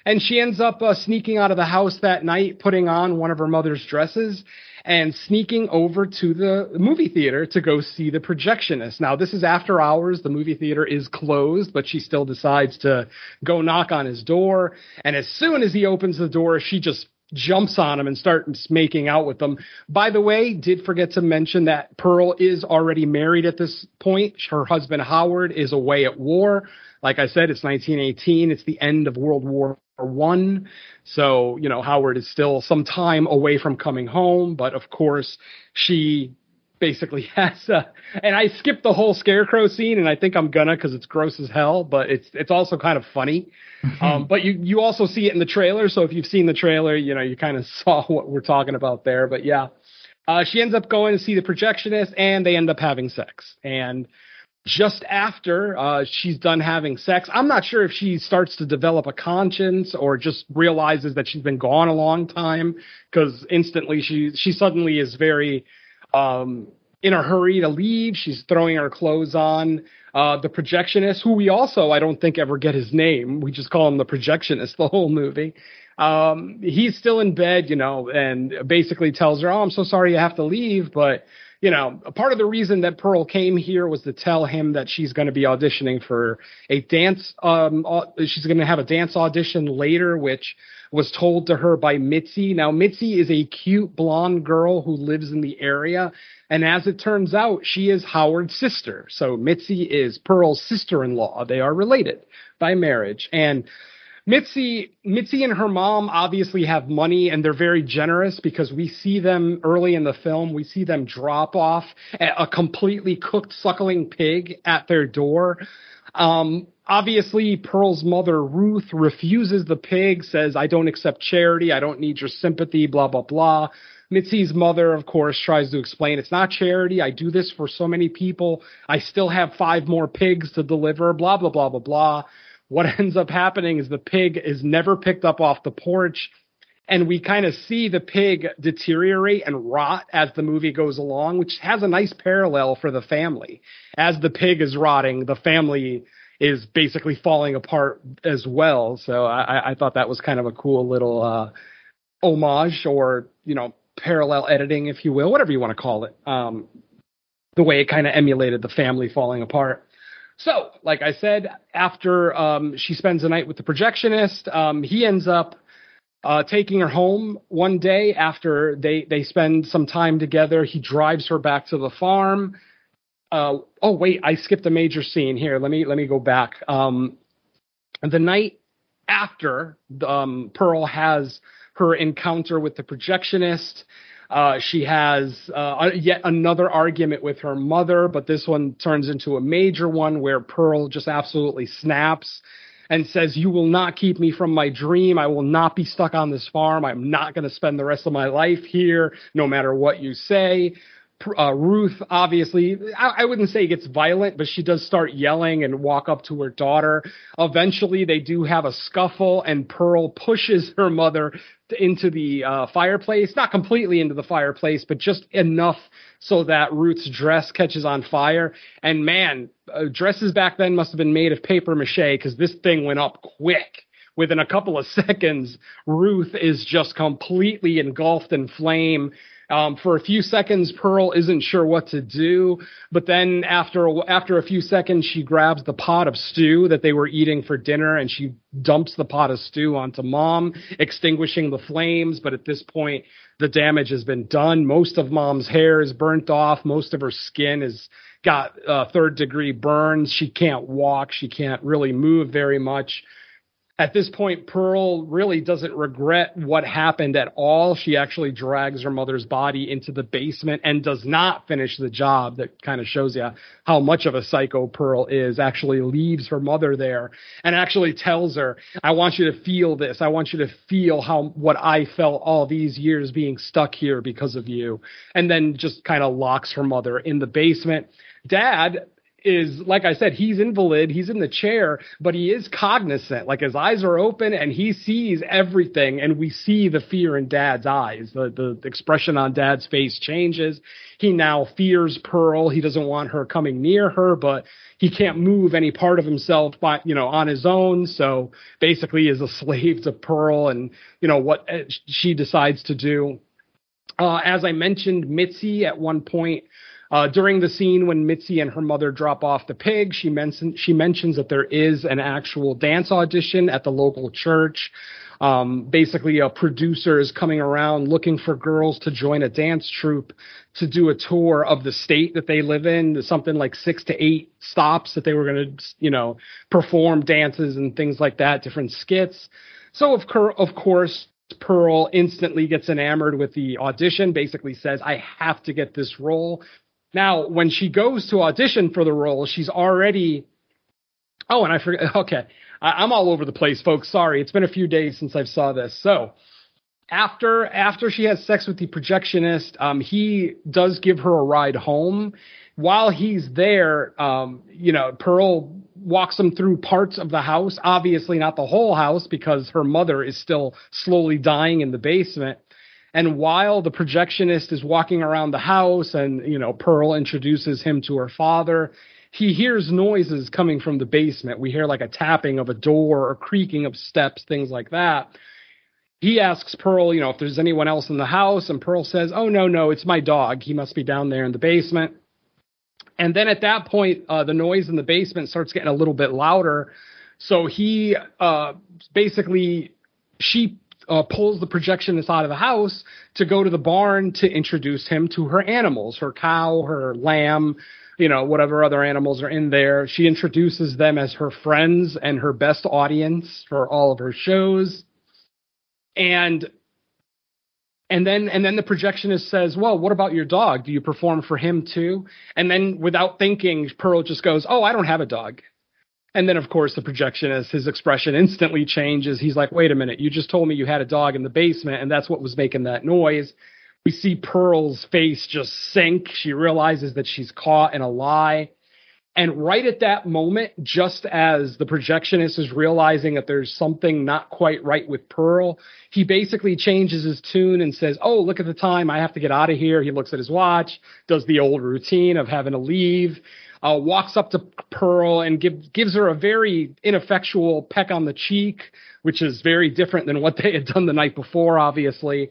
and she ends up uh, sneaking out of the house that night, putting on one of her mother's dresses, and sneaking over to the movie theater to go see the projectionist. Now, this is after hours. The movie theater is closed, but she still decides to go knock on his door. And as soon as he opens the door, she just jumps on him and starts making out with them. By the way, did forget to mention that Pearl is already married at this point. Her husband Howard is away at war. Like I said, it's 1918. It's the end of World War One. So, you know, Howard is still some time away from coming home, but of course she basically has a, and I skipped the whole scarecrow scene and I think I'm gonna cause it's gross as hell, but it's, it's also kind of funny. um, but you, you also see it in the trailer. So if you've seen the trailer, you know, you kind of saw what we're talking about there, but yeah. Uh, she ends up going to see the projectionist and they end up having sex. And just after uh, she's done having sex. I'm not sure if she starts to develop a conscience or just realizes that she's been gone a long time because instantly she she suddenly is very um, in a hurry to leave. She's throwing her clothes on. Uh, the projectionist, who we also I don't think ever get his name. We just call him the projectionist the whole movie. Um, he's still in bed, you know, and basically tells her, "Oh, I'm so sorry you have to leave," but you know, part of the reason that Pearl came here was to tell him that she's going to be auditioning for a dance. Um, she's going to have a dance audition later, which was told to her by Mitzi. Now, Mitzi is a cute blonde girl who lives in the area. And as it turns out, she is Howard's sister. So Mitzi is Pearl's sister in law. They are related by marriage. And Mitzi, Mitzi and her mom obviously have money and they're very generous because we see them early in the film. We see them drop off a completely cooked suckling pig at their door. Um, obviously, Pearl's mother, Ruth, refuses the pig, says, I don't accept charity. I don't need your sympathy, blah, blah, blah. Mitzi's mother, of course, tries to explain it's not charity. I do this for so many people. I still have five more pigs to deliver, blah, blah, blah, blah, blah what ends up happening is the pig is never picked up off the porch and we kind of see the pig deteriorate and rot as the movie goes along, which has a nice parallel for the family. As the pig is rotting, the family is basically falling apart as well. So I, I thought that was kind of a cool little uh, homage or you know parallel editing, if you will, whatever you want to call it. Um, the way it kind of emulated the family falling apart. So, like I said, after um, she spends the night with the projectionist, um, he ends up uh, taking her home one day after they they spend some time together. He drives her back to the farm. Uh, oh wait, I skipped a major scene here. Let me let me go back. Um, the night after um, Pearl has her encounter with the projectionist, uh, she has uh, yet another argument with her mother, but this one turns into a major one where Pearl just absolutely snaps and says, You will not keep me from my dream. I will not be stuck on this farm. I'm not going to spend the rest of my life here, no matter what you say uh, Ruth obviously, I, I, wouldn't say gets violent, but she does start yelling and walk up to her daughter. Eventually, they do have a scuffle, and Pearl pushes her mother into the uh, fireplace. Not completely into the fireplace, but just enough so that Ruth's dress catches on fire. And man, uh, dresses back then must have been made of paper mache because this thing went up quick within a couple of seconds, Ruth is just completely engulfed in flame. Um, for a few seconds, Pearl isn't sure what to do, but then after after a few seconds, she grabs the pot of stew that they were eating for dinner and she dumps the pot of stew onto Mom, extinguishing the flames. But at this point, the damage has been done. Most of Mom's hair is burnt off. Most of her skin has got uh, third degree burns. She can't walk. She can't really move very much at this point, Pearl really doesn't regret what happened at all. She actually drags her mother's body into the basement and does not finish the job. That kind of shows you how much of a psycho Pearl is. Actually leaves her mother there and actually tells her, I want you to feel this. I want you to feel how, what I felt all these years being stuck here because of you. And then just kind of locks her mother in the basement. Dad is like I said, he's invalid, he's in the chair, but he is cognizant. Like his eyes are open and he sees everything, and we see the fear in Dad's eyes. The the expression on Dad's face changes. He now fears Pearl. He doesn't want her coming near her, but he can't move any part of himself by you know on his own. So basically, is a slave to Pearl and you know what uh, she decides to do. Uh, as I mentioned, Mitzi at one point uh, during the scene when Mitzi and her mother drop off the pig, she, mention, she mentions that there is an actual dance audition at the local church. Um, basically, a producer is coming around looking for girls to join a dance troupe to do a tour of the state that they live in. Something like six to eight stops that they were going to, you know, perform dances and things like that, different skits. So of, cur- of course, Pearl instantly gets enamored with the audition, basically says, I have to get this role. Now, when she goes to audition for the role, she's already. Oh, and I forget. Okay, I, am all over the place, folks. Sorry, it's been a few days since I saw this. So, after after she has sex with the projectionist, um, he does give her a ride home. While he's there, um, you know, Pearl walks him through parts of the house. Obviously, not the whole house because her mother is still slowly dying in the basement. And while the projectionist is walking around the house and, you know, Pearl introduces him to her father, he hears noises coming from the basement. We hear like a tapping of a door or creaking of steps, things like that. he asks Pearl, you know, if there's anyone else in the house, and Pearl says, "Oh no, no, it's my dog. He must be down there in the basement." And then at that point, uh, the noise in the basement starts getting a little bit louder. So he uh, basically she uh, pulls the projectionist out of the house to go to the barn to introduce him to her animals, her cow, her lamb, you know, whatever other animals are in there. She introduces them as her friends and her best audience for all of her shows. And and then and then the projectionist says, "Well, what about your dog? Do you perform for him too?" And then without thinking, Pearl just goes, "Oh, I don't have a dog." And then, of course, the projectionist, his expression instantly changes. He's like, wait a minute, you just told me you had a dog in the basement, and that's what was making that noise. We see Pearl's face just sink. She realizes that she's caught in a lie. And right at that moment, just as the projectionist is realizing that there's something not quite right with Pearl, he basically changes his tune and says, Oh, look at the time. I have to get out of here. He looks at his watch, does the old routine of having to leave uh, walks up to Pearl and give, gives her a very ineffectual peck on the cheek, which is very different than what they had done the night before, obviously.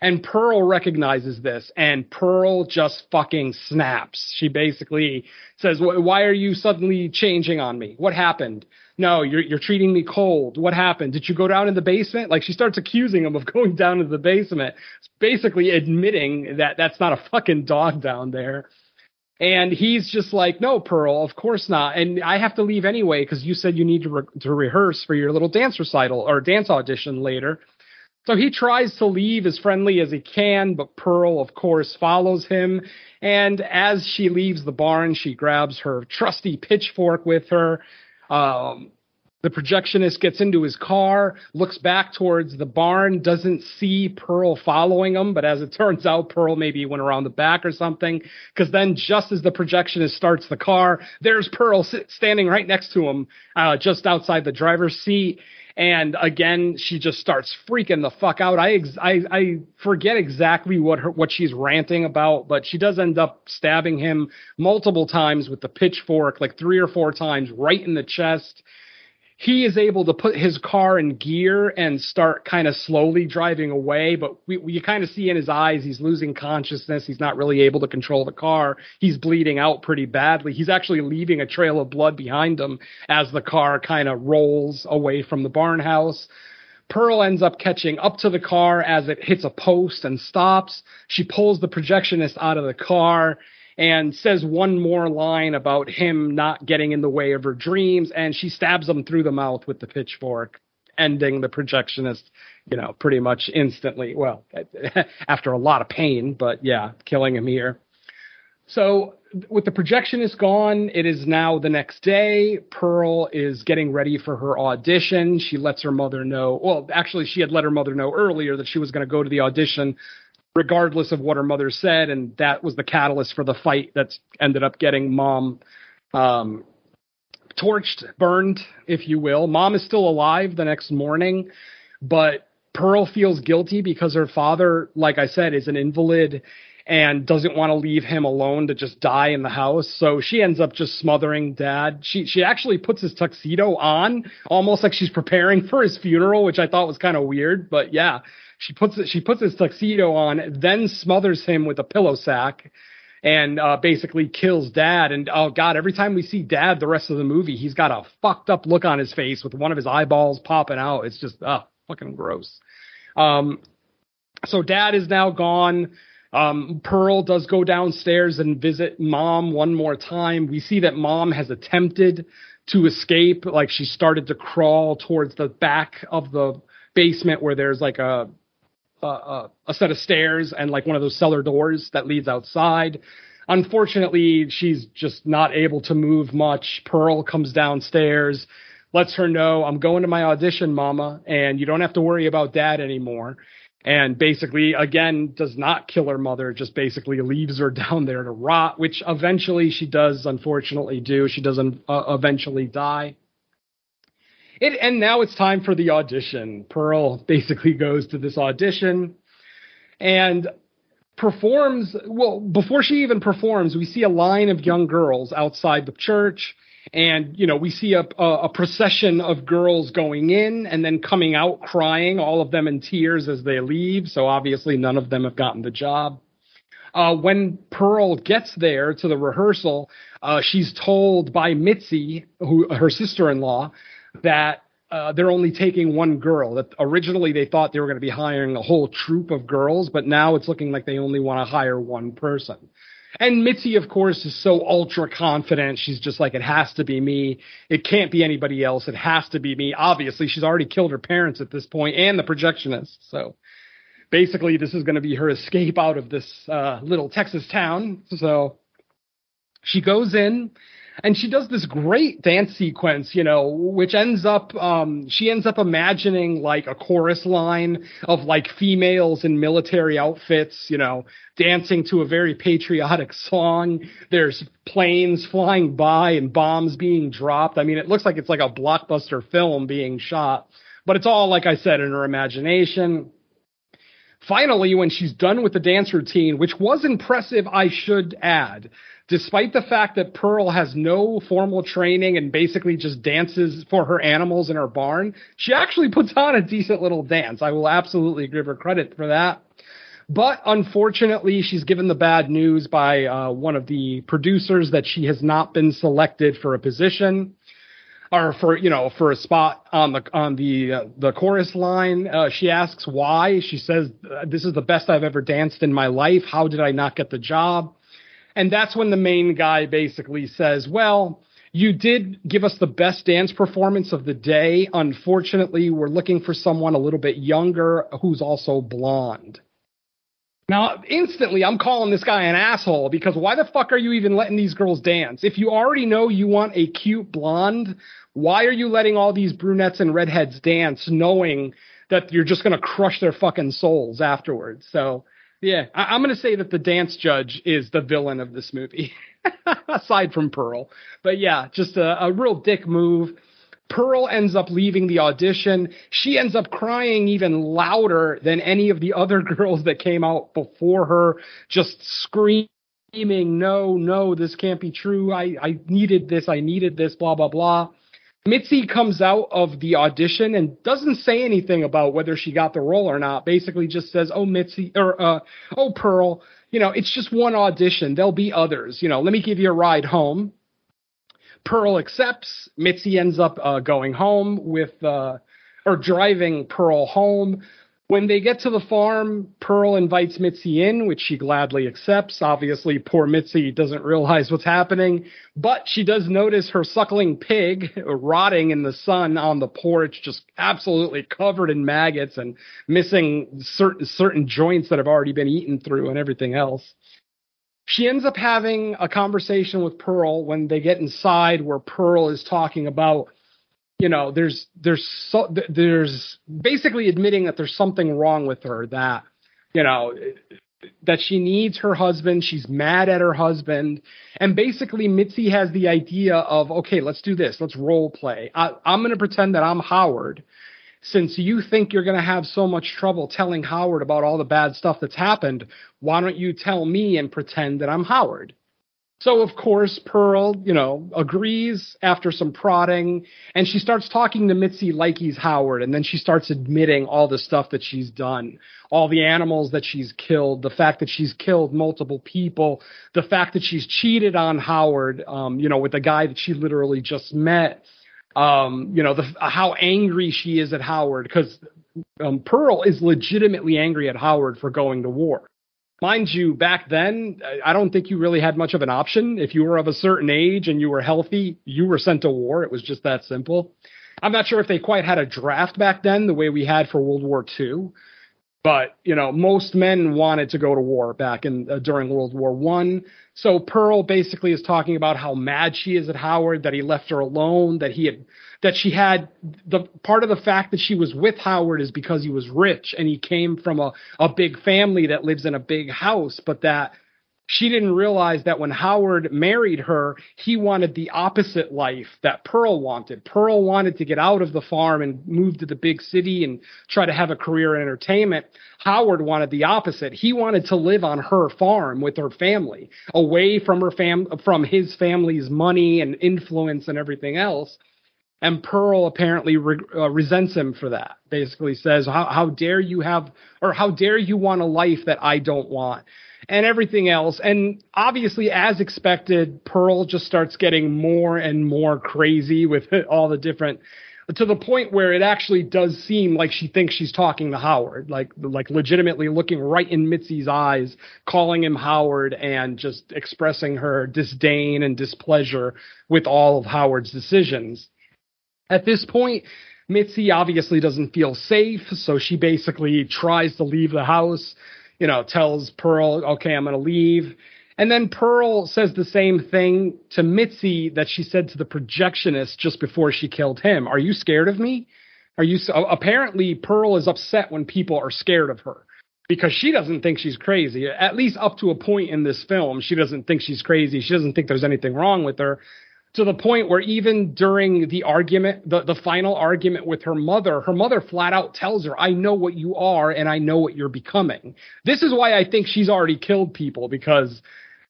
And Pearl recognizes this, and Pearl just fucking snaps. She basically says, "Why are you suddenly changing on me? What happened? No, you're you're treating me cold. What happened? Did you go down in the basement?" Like she starts accusing him of going down into the basement, basically admitting that that's not a fucking dog down there. And he's just like, no, Pearl, of course not. And I have to leave anyway because you said you need to, re- to rehearse for your little dance recital or dance audition later. So he tries to leave as friendly as he can, but Pearl, of course, follows him. And as she leaves the barn, she grabs her trusty pitchfork with her. Um, the projectionist gets into his car, looks back towards the barn, doesn't see Pearl following him, but as it turns out, Pearl maybe went around the back or something. Because then, just as the projectionist starts the car, there's Pearl sit, standing right next to him, uh, just outside the driver's seat. And again, she just starts freaking the fuck out. I ex- I, I forget exactly what her what she's ranting about, but she does end up stabbing him multiple times with the pitchfork, like three or four times, right in the chest he is able to put his car in gear and start kind of slowly driving away. But we, we kind of see in his eyes he's losing consciousness. He's not really able to control the car. He's bleeding out pretty badly. He's actually leaving a trail of blood behind him as the car kind of rolls away from the barn house. Pearl ends up catching up to the car as it hits a post and stops. She pulls the projectionist out of the car and says one more line about him not getting in the way of her dreams, and she stabs him through the mouth with the pitchfork, ending the projectionist, you know, pretty much instantly. Well, after a lot of pain, but yeah, killing him here. So with the projectionist gone, it is now the next day. Pearl is getting ready for her audition. She lets her mother know. Well, actually, she had let her mother know earlier that she was going to go to the audition regardless of what her mother said, and that was the catalyst for the fight that's ended up getting mom um, torched, burned, if you will. Mom is still alive the next morning, but Pearl feels guilty because her father, like I said, is an invalid and doesn't want to leave him alone to just die in the house. So she ends up just smothering dad. She she actually puts his tuxedo on, almost like she's preparing for his funeral, which I thought was kind of weird, but yeah. She puts she puts his tuxedo on, then smothers him with a pillow sack, and uh, basically kills Dad. And oh God, every time we see Dad, the rest of the movie, he's got a fucked up look on his face with one of his eyeballs popping out. It's just oh, fucking gross. Um, so Dad is now gone. Um, Pearl does go downstairs and visit Mom one more time. We see that Mom has attempted to escape, like she started to crawl towards the back of the basement where there's like a a, a set of stairs and like one of those cellar doors that leads outside. Unfortunately, she's just not able to move much. Pearl comes downstairs, lets her know, I'm going to my audition, mama, and you don't have to worry about dad anymore. And basically, again, does not kill her mother, just basically leaves her down there to rot, which eventually she does, unfortunately, do. She doesn't uh, eventually die. It, and now it's time for the audition. Pearl basically goes to this audition and performs. Well, before she even performs, we see a line of young girls outside the church. And, you know, we see a, a, a procession of girls going in and then coming out crying, all of them in tears as they leave. So obviously none of them have gotten the job. Uh, when Pearl gets there to the rehearsal, uh, she's told by Mitzi, who her sister-in-law, that uh, they're only taking one girl. That originally they thought they were going to be hiring a whole troop of girls, but now it's looking like they only want to hire one person. And Mitzi, of course, is so ultra confident. She's just like, it has to be me. It can't be anybody else. It has to be me. Obviously, she's already killed her parents at this point and the projectionist. So basically, this is going to be her escape out of this uh, little Texas town. So she goes in and she does this great dance sequence, you know, which ends up um, she ends up imagining like a chorus line of like females in military outfits, you know, dancing to a very patriotic song. There's planes flying by and bombs being dropped. I mean, it looks like it's like a blockbuster film being shot, but it's all like I said in her imagination. Finally, when she's done with the dance routine, which was impressive, I should add, despite the fact that Pearl has no formal training and basically just dances for her animals in her barn, she actually puts on a decent little dance. I will absolutely give her credit for that. But unfortunately, she's given the bad news by uh, one of the producers that she has not been selected for a position or for you know for a spot on the on the uh, the chorus line. Uh, she asks why. She says, "This is the best I've ever danced in my life. How did I not get the job?" And that's when the main guy basically says, "Well." You did give us the best dance performance of the day. Unfortunately, we're looking for someone a little bit younger who's also blonde. Now, instantly, I'm calling this guy an asshole because why the fuck are you even letting these girls dance? If you already know you want a cute blonde, why are you letting all these brunettes and redheads dance knowing that you're just going to crush their fucking souls afterwards? So, yeah, I- am going to say that the dance judge is the villain of this movie, aside from Pearl. But yeah, just a, a real dick move. Pearl ends up leaving the audition. She ends up crying even louder than any of the other girls that came out before her, just screaming, no, no, this can't be true. I, I needed this. I needed this, blah, blah, blah. Mitzi comes out of the audition and doesn't say anything about whether she got the role or not. Basically just says, oh, Mitzi, or, uh, oh, Pearl, you know, it's just one audition. There'll be others. You know, let me give you a ride home. Pearl accepts. Mitzi ends up uh, going home with, uh, or driving Pearl home. When they get to the farm, Pearl invites Mitzi in, which she gladly accepts. Obviously, poor Mitzi doesn't realize what's happening, but she does notice her suckling pig rotting in the sun on the porch, just absolutely covered in maggots and missing certain certain joints that have already been eaten through and everything else she ends up having a conversation with Pearl when they get inside where Pearl is talking about you know there's there's so, there's basically admitting that there's something wrong with her that you know that she needs her husband she's mad at her husband. And basically Mitzi has the idea of okay let's do this let's role play. I, I'm going to pretend that I'm Howard. Since you think you're going to have so much trouble telling Howard about all the bad stuff that's happened, why don't you tell me and pretend that I'm Howard? So of course Pearl, you know, agrees after some prodding, and she starts talking to Mitzi like Howard, and then she starts admitting all the stuff that she's done, all the animals that she's killed, the fact that she's killed multiple people, the fact that she's cheated on Howard, um, you know, with the guy that she literally just met, um, you know, the, how angry she is at Howard because um, Pearl is legitimately angry at Howard for going to war. Mind you, back then, I don't think you really had much of an option. If you were of a certain age and you were healthy, you were sent to war. It was just that simple. I'm not sure if they quite had a draft back then the way we had for World War II. But you know, most men wanted to go to war back in uh, during World War One. So Pearl basically is talking about how mad she is at Howard that he left her alone, that he had that she had the part of the fact that she was with Howard is because he was rich and he came from a, a big family that lives in a big house, but that she didn't realize that when Howard married her, he wanted the opposite life that Pearl wanted. Pearl wanted to get out of the farm and move to the big city and try to have a career in entertainment. Howard wanted the opposite. He wanted to live on her farm with her family, away from her fam from his family's money and influence and everything else. And Pearl apparently re- uh, resents him for that. Basically says, how, how dare you have, or how dare you want a life that I don't want? and everything else. And obviously, as expected, Pearl just starts getting more and more crazy with all the different to the point where it actually does seem like she thinks she's talking to Howard, like like legitimately looking right in Mitzi's eyes, calling him Howard and just expressing her disdain and displeasure with all of Howard's decisions. At this point, Mitzi obviously doesn't feel safe, so she basically tries to leave the house you know, tells Pearl, okay, I'm going to leave. And then Pearl says the same thing to Mitzi that she said to the projectionist just before she killed him. Are you scared of me? Are you so, apparently Pearl is upset when people are scared of her because she doesn't think she's crazy. At least up to a point in this film, she doesn't think she's crazy. She doesn't think there's anything wrong with her to the point where even during the argument, the, the final argument with her mother, her mother flat out tells her, I know what you are and I know what you're becoming. This is why I think she's already killed people because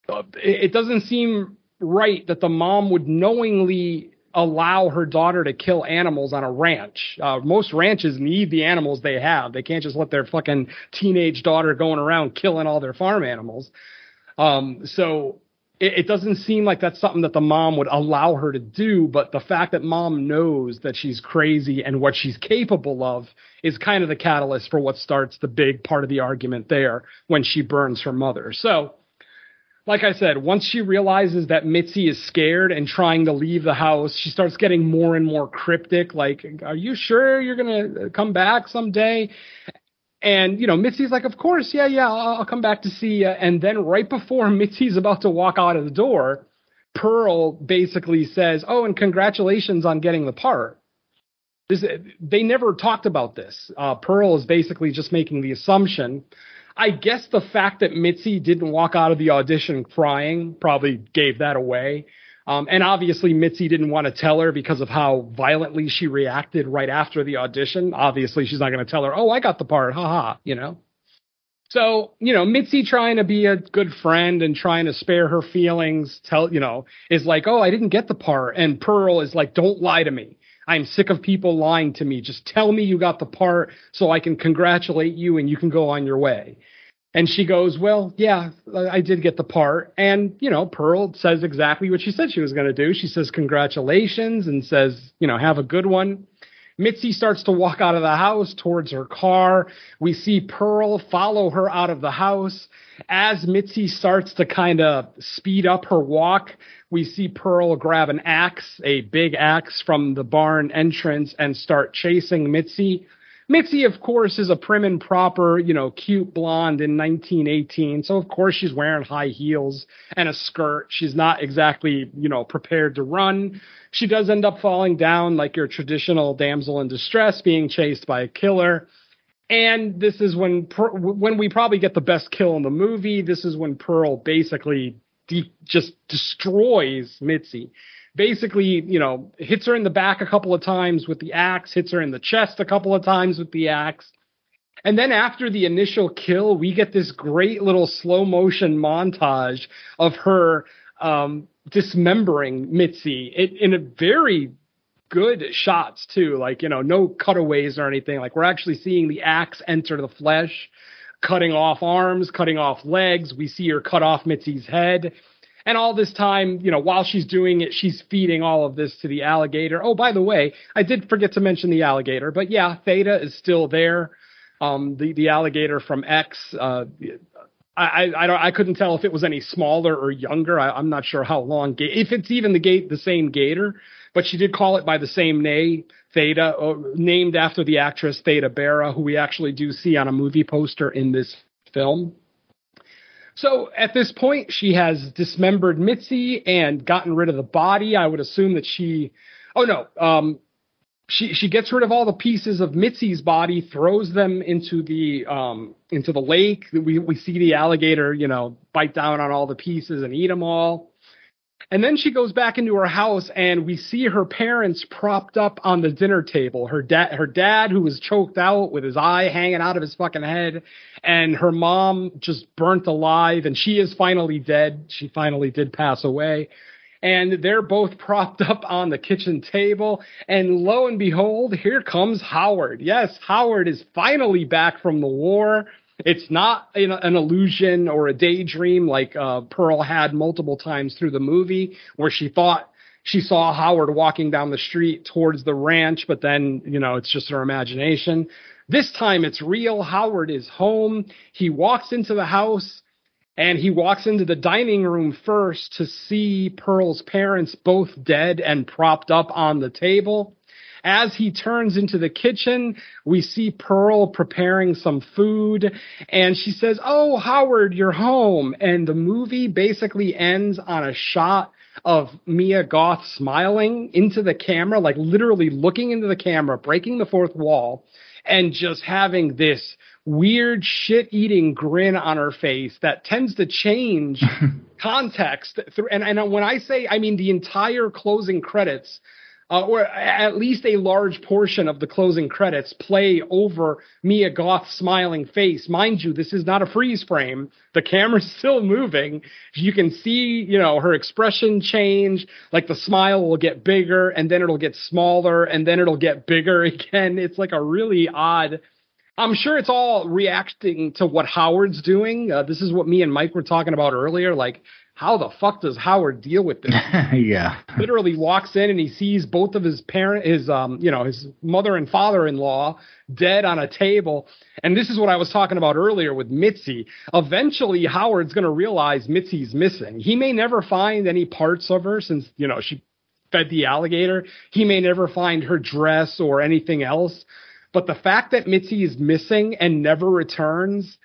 uh, it doesn't seem right that the mom would knowingly allow her daughter to kill animals on a ranch. Uh, most ranches need the animals they have. They can't just let their fucking teenage daughter going around killing all their farm animals. Um, so it, it doesn't seem like that's something that the mom would allow her to do, but the fact that mom knows that she's crazy and what she's capable of is kind of the catalyst for what starts the big part of the argument there when she burns her mother. So, like I said, once she realizes that Mitzi is scared and trying to leave the house, she starts getting more and more cryptic. Like, are you sure you're going to come back someday? And, you know, Mitzi's like, of course, yeah, yeah, I'll, I'll come back to see you. And then right before Mitzi's about to walk out of the door, Pearl basically says, oh, and congratulations on getting the part. This, they never talked about this. Uh, Pearl is basically just making the assumption. I guess the fact that Mitzi didn't walk out of the audition crying probably gave that away. Um, and obviously, Mitzi didn't want to tell her because of how violently she reacted right after the audition. Obviously, she's not going to tell her, "Oh, I got the part," haha, you know. So, you know, Mitzi trying to be a good friend and trying to spare her feelings, tell, you know, is like, "Oh, I didn't get the part," and Pearl is like, "Don't lie to me." I'm sick of people lying to me. Just tell me you got the part so I can congratulate you and you can go on your way. And she goes, Well, yeah, I did get the part. And, you know, Pearl says exactly what she said she was going to do. She says, Congratulations, and says, You know, have a good one. Mitzi starts to walk out of the house towards her car. We see Pearl follow her out of the house. As Mitzi starts to kind of speed up her walk, we see Pearl grab an axe, a big axe from the barn entrance, and start chasing Mitzi. Mitzi, of course, is a prim and proper, you know, cute blonde in 1918. So, of course, she's wearing high heels and a skirt. She's not exactly, you know, prepared to run. She does end up falling down like your traditional damsel in distress being chased by a killer. And this is when, when we probably get the best kill in the movie. This is when Pearl basically de- just destroys Mitzi basically, you know, hits her in the back a couple of times with the axe, hits her in the chest a couple of times with the axe. And then after the initial kill, we get this great little slow motion montage of her um, dismembering Mitzi it, in a very good shots too. Like, you know, no cutaways or anything. Like we're actually seeing the axe enter the flesh, cutting off arms, cutting off legs. We see her cut off Mitzi's head. And all this time, you know, while she's doing it, she's feeding all of this to the alligator. Oh, by the way, I did forget to mention the alligator, but yeah, Theda is still there. Um, the the alligator from X. Uh, I, I I couldn't tell if it was any smaller or younger. I, am not sure how long if it's even the gate the same gator, but she did call it by the same name, Theda, uh, named after the actress Theda Bara, who we actually do see on a movie poster in this film. So at this point, she has dismembered Mitzi and gotten rid of the body. I would assume that she. Oh no. Um, she she gets rid of all the pieces of Mitzi's body, throws them into the um into the lake. We we see the alligator, you know, bite down on all the pieces and eat them all. And then she goes back into her house and we see her parents propped up on the dinner table. Her dad her dad who was choked out with his eye hanging out of his fucking head and her mom just burnt alive and she is finally dead. She finally did pass away and they're both propped up on the kitchen table. And lo and behold, here comes Howard. Yes, Howard is finally back from the war. It's not an, an illusion or a daydream like uh, Pearl had multiple times through the movie, where she thought she saw Howard walking down the street towards the ranch, but then, you know, it's just her imagination. This time it's real. Howard is home. He walks into the house and he walks into the dining room first to see Pearl's parents both dead and propped up on the table. As he turns into the kitchen, we see Pearl preparing some food and she says, Oh, Howard, you're home. And the movie basically ends on a shot of Mia Goth smiling into the camera, like literally looking into the camera, breaking the fourth wall and just having this weird shit eating grin on her face that tends to change context through and, and when I say I mean the entire closing credits uh, or at least a large portion of the closing credits play over Mia Goth's smiling face. Mind you, this is not a freeze frame. The camera's still moving. You can see, you know, her expression change. Like the smile will get bigger and then it'll get smaller and then it'll get bigger again. It's like a really odd I'm sure it's all reacting to what Howard's doing. Uh, this is what me and Mike were talking about earlier. Like, how the fuck does Howard deal with this? yeah. Literally walks in and he sees both of his parent, his um, you know, his mother and father-in-law dead on a table. And this is what I was talking about earlier with Mitzi. Eventually, Howard's going to realize Mitzi's missing. He may never find any parts of her since you know she fed the alligator. He may never find her dress or anything else. But the fact that Mitzi is missing and never returns,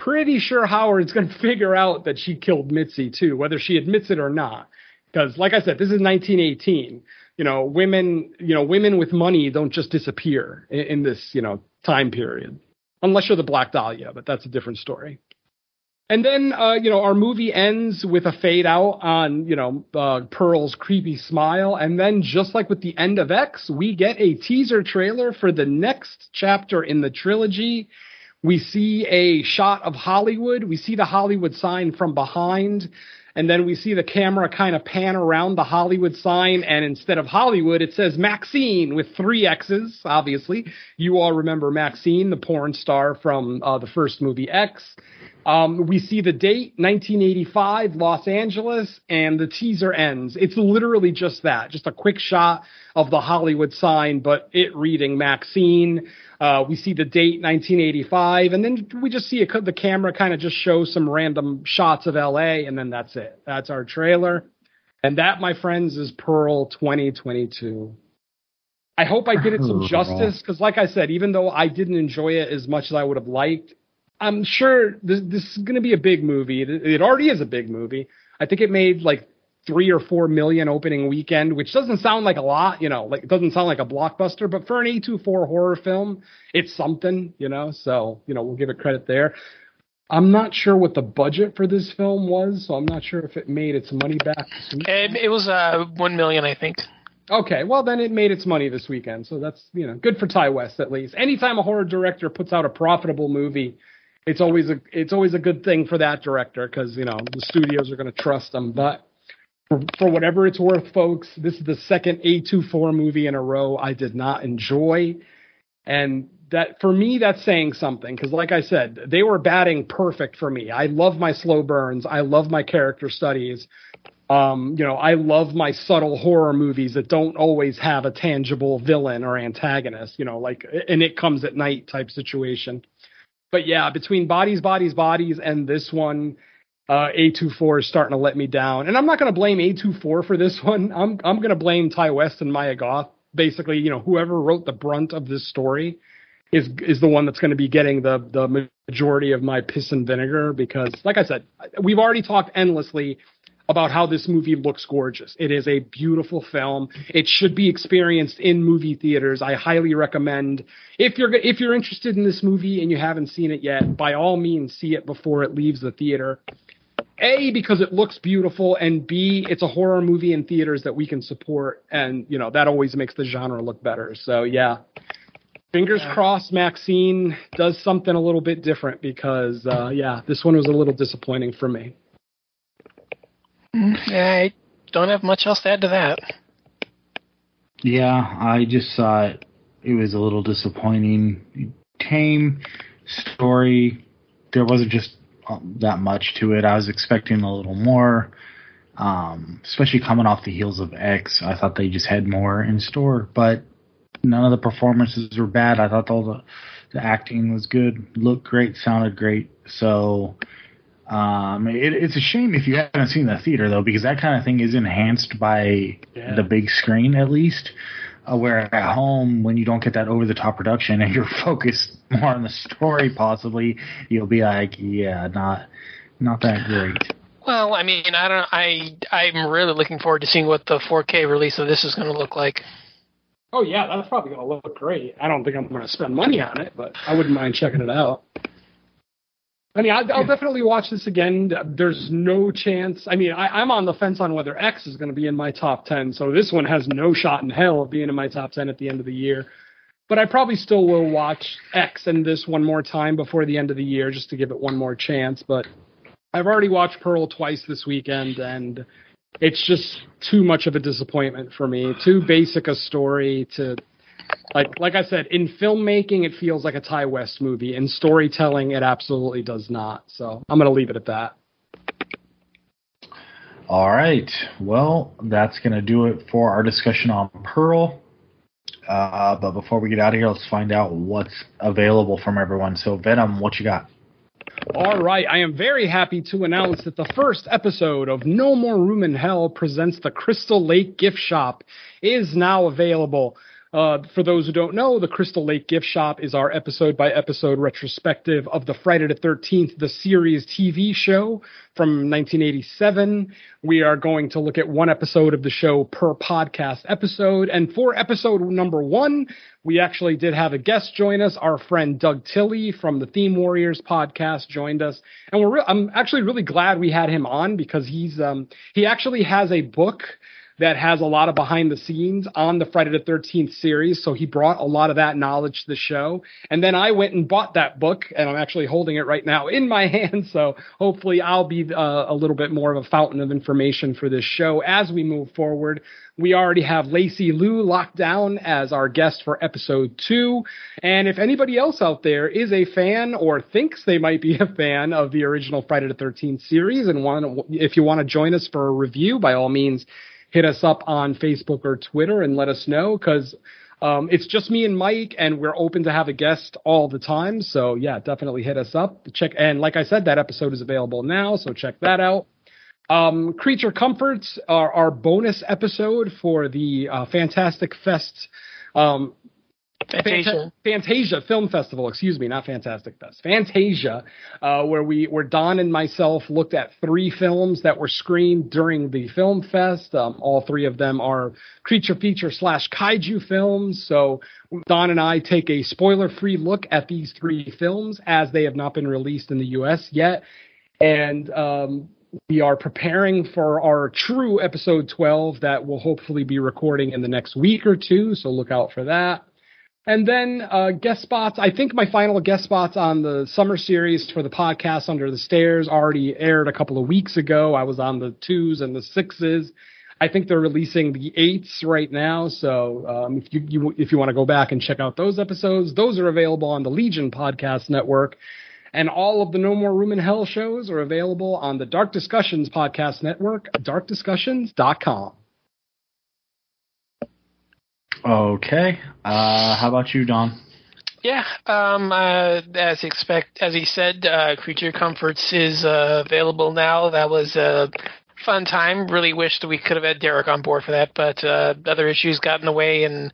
pretty sure Howard's going to figure out that she killed Mitzi too, whether she admits it or not. Because, like I said, this is 1918. You know, women, you know, women with money don't just disappear in, in this, you know, time period, unless you're the Black Dahlia, but that's a different story. And then, uh, you know, our movie ends with a fade out on, you know, uh, Pearl's creepy smile. And then, just like with the end of X, we get a teaser trailer for the next chapter in the trilogy. We see a shot of Hollywood. We see the Hollywood sign from behind. And then we see the camera kind of pan around the Hollywood sign. And instead of Hollywood, it says Maxine with three X's, obviously. You all remember Maxine, the porn star from uh, the first movie X. Um, we see the date, 1985, Los Angeles, and the teaser ends. It's literally just that, just a quick shot of the Hollywood sign, but it reading Maxine. Uh, we see the date, 1985, and then we just see a, the camera kind of just shows some random shots of LA, and then that's it. That's our trailer. And that, my friends, is Pearl 2022. I hope I did it some justice because, like I said, even though I didn't enjoy it as much as I would have liked, I'm sure this, this is going to be a big movie. It, it already is a big movie. I think it made like three or four million opening weekend, which doesn't sound like a lot, you know, like it doesn't sound like a blockbuster, but for an A24 horror film, it's something, you know, so, you know, we'll give it credit there. I'm not sure what the budget for this film was, so I'm not sure if it made its money back. It, it was uh, one million, I think. Okay, well then it made its money this weekend, so that's you know good for Ti West at least. Anytime a horror director puts out a profitable movie, it's always a it's always a good thing for that director because you know the studios are going to trust them. But for, for whatever it's worth, folks, this is the second A24 movie in a row I did not enjoy, and that for me that's saying something because like I said, they were batting perfect for me. I love my slow burns. I love my character studies. Um, you know, I love my subtle horror movies that don't always have a tangible villain or antagonist, you know, like and it comes at night type situation but yeah, between bodies, bodies, bodies, and this one, uh, A24 is starting to let me down. And I'm not going to blame A24 for this one. I'm I'm going to blame Ti West and Mia Goth. Basically, you know, whoever wrote the brunt of this story is is the one that's going to be getting the the majority of my piss and vinegar because, like I said, we've already talked endlessly about how this movie looks gorgeous. It is a beautiful film. It should be experienced in movie theaters. I highly recommend if you're if you're interested in this movie and you haven't seen it yet, by all means see it before it leaves the theater. A because it looks beautiful and B it's a horror movie in theaters that we can support and you know that always makes the genre look better. So yeah. Fingers Yeah. crossed Maxine does something a little bit different because uh yeah, this one was a little disappointing for me. Yeah, I don't have much else to add to that. Yeah, I just thought it. Was a little disappointing. Tame story. There wasn't just um, that much to it. I was expecting a little more. Um, especially coming off the heels of X, I thought they just had more in store, but none of the performances were bad. I thought all the, the acting was good, looked great, sounded great. So, um, it, it's a shame if you haven't seen the theater though, because that kind of thing is enhanced by Yeah. the big screen at least. Uh, where at home, when you don't get that over the top production and you're focused more on the story, possibly you'll be like, yeah, not not that great. Well, I mean, I don't. I I'm really looking forward to seeing what the 4K release of this is going to look like. Oh yeah, that's probably gonna look great. I don't think I'm gonna spend money on it, but I wouldn't mind checking it out. I mean, I'll, I'll definitely watch this again. There's no chance. I mean, I, I'm on the fence on whether X is going to be in my top ten. So this one has no shot in hell of being in my top ten at the end of the year. But I probably still will watch X and this one more time before the end of the year just to give it one more chance. But I've already watched Pearl twice this weekend, and it's just too much of a disappointment for me. Too basic a story to like like I said, in filmmaking it feels like a Ti West movie. In storytelling it absolutely does not. So I'm gonna leave it at that. All right. Well, that's going to do it for our discussion on Pearl. Uh, but before we get out of here, let's find out what's available from everyone. So, Venom, what you got? All right, I am very happy to announce that the first episode of No More Room in Hell presents the Crystal Lake Gift Shop is now available. Uh, for those who don't know, the Crystal Lake Gift Shop is our episode by episode retrospective of the Friday the 13th, the series TV show from 1987. We are going to look at one episode of the show per podcast episode. And for episode number one, we actually did have a guest join us. Our friend Doug Tilley from the Theme Warriors podcast joined us, and we're re- I'm actually really glad we had him on because he's um, he actually has a book that has a lot of behind the scenes on the Friday the 13th series. So he brought a lot of that knowledge to the show. And then I went and bought that book and I'm actually holding it right now in my hand. So hopefully I'll be uh, a little bit more of a fountain of information for this show as we move forward. We already have Lacey Lou locked down as our guest for episode two. And if anybody else out there is a fan or thinks they might be a fan of the original Friday the 13th series and want, if you want to join us for a review, by all means, hit us up on Facebook or Twitter and let us know because um, it's just me and Mike, and we're open to have a guest all the time. So yeah, definitely hit us up. Check and like I said, that episode is available now, so check that out. Um, Creature Comforts are our bonus episode for the uh, Fantastic Fest. Um, Fantasia. Fantasia Film Festival, excuse me, not Fantastic Fest. Fantasia, uh, where we where Don and myself looked at three films that were screened during the film fest. Um, all three of them are creature feature slash kaiju films. So Don and I take a spoiler free look at these three films as they have not been released in the U.S. yet, and um, we are preparing for our true episode 12 that we'll hopefully be recording in the next week or two. So look out for that. And then uh, guest spots. I think my final guest spots on the summer series for the podcast Under the Stairs already aired a couple of weeks ago. I was on the twos and the sixes. I think they're releasing the eights right now. So um, if you, you if you want to go back and check out those episodes, those are available on the Legion Podcast Network. And all of the No More Room in Hell shows are available on the Dark Discussions Podcast Network, darkdiscussions.com. Okay. Uh, how about you, Don? Yeah, um, uh, as expect, as he said, uh, Creature Comforts is uh, available now. That was a fun time. Really wished we could have had Derek on board for that, but uh, other issues got in the way, and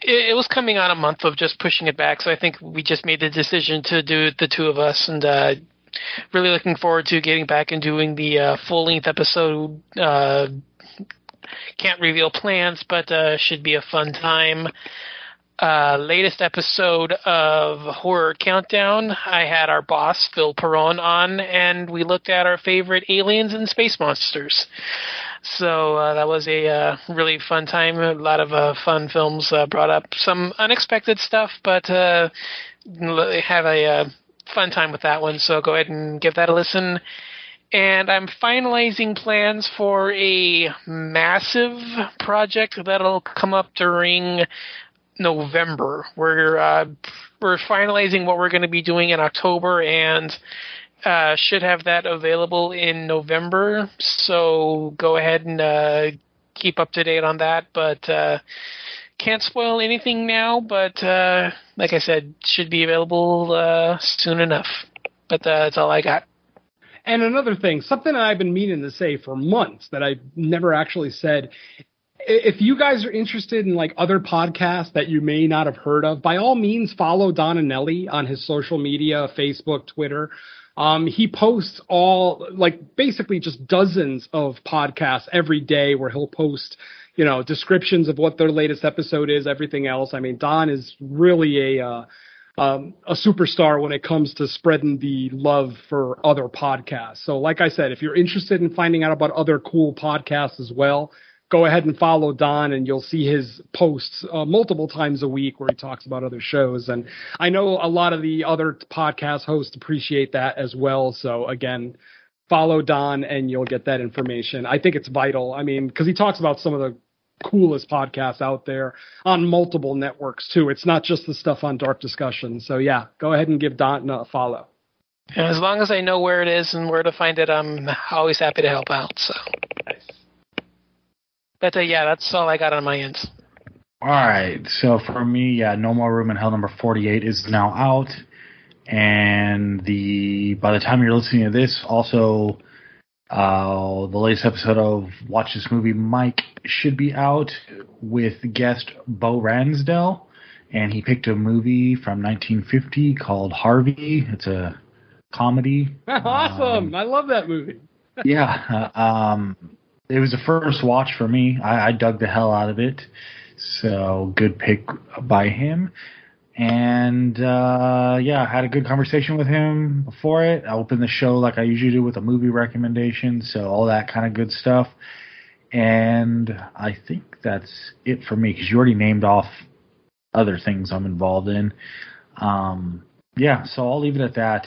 it, it was coming on a month of just pushing it back. So I think we just made the decision to do it, the two of us, and uh, really looking forward to getting back and doing the uh, full length episode. Can't reveal plans, but uh, should be a fun time. Uh, latest episode of Horror Countdown, I had our boss Phil Perron on, and we looked at our favorite aliens and space monsters. So uh, that was a uh, really fun time. A lot of uh, fun films uh, brought up some unexpected stuff, but uh, have a fun time with that one. So go ahead and give that a listen. And I'm finalizing plans for a massive project that'll come up during November. We're uh, we're finalizing what we're going to be doing in October and uh, should have that available in November. So go ahead and uh, keep up to date on that. But uh, can't spoil anything now. But uh, like I said, should be available uh, soon enough. But that's all I got. And another thing, something I've been meaning to say for months that I've never actually said. If you guys are interested in like other podcasts that you may not have heard of, by all means follow Don Anelli on his social media, Facebook, Twitter. Um, he posts all like basically just dozens of podcasts every day where he'll post, you know, descriptions of what their latest episode is, everything else. I mean, Don is really a uh, um, a superstar when it comes to spreading the love for other podcasts. So, like I said, if you're interested in finding out about other cool podcasts as well, go ahead and follow Don, and you'll see his posts uh, multiple times a week where he talks about other shows. And I know a lot of the other podcast hosts appreciate that as well. So, again, follow Don, and you'll get that information. I think it's vital. I mean, because he talks about some of the coolest podcasts out there on multiple networks too. It's not just the stuff on Dark Discussion. So yeah, go ahead and give Don a follow. And as long as I know where it is and where to find it, I'm always happy to help out. So, but uh, yeah, that's all I got on my end. All right. So for me, yeah, No More Room in Hell number 48 is now out. And the by the time you're listening to this, also uh, the latest episode of Watch This Movie Mike should be out with guest Bo Ransdell, and he picked a movie from 1950 called Harvey. It's a comedy. awesome! Um, I love that movie. yeah, uh, um, it was the first watch for me. I, I dug the hell out of it. So good pick by him. And uh, yeah, I had a good conversation with him before it. I opened the show like I usually do with a movie recommendation, so all that kind of good stuff. And I think that's it for me because you already named off other things I'm involved in. Um, yeah, so I'll leave it at that.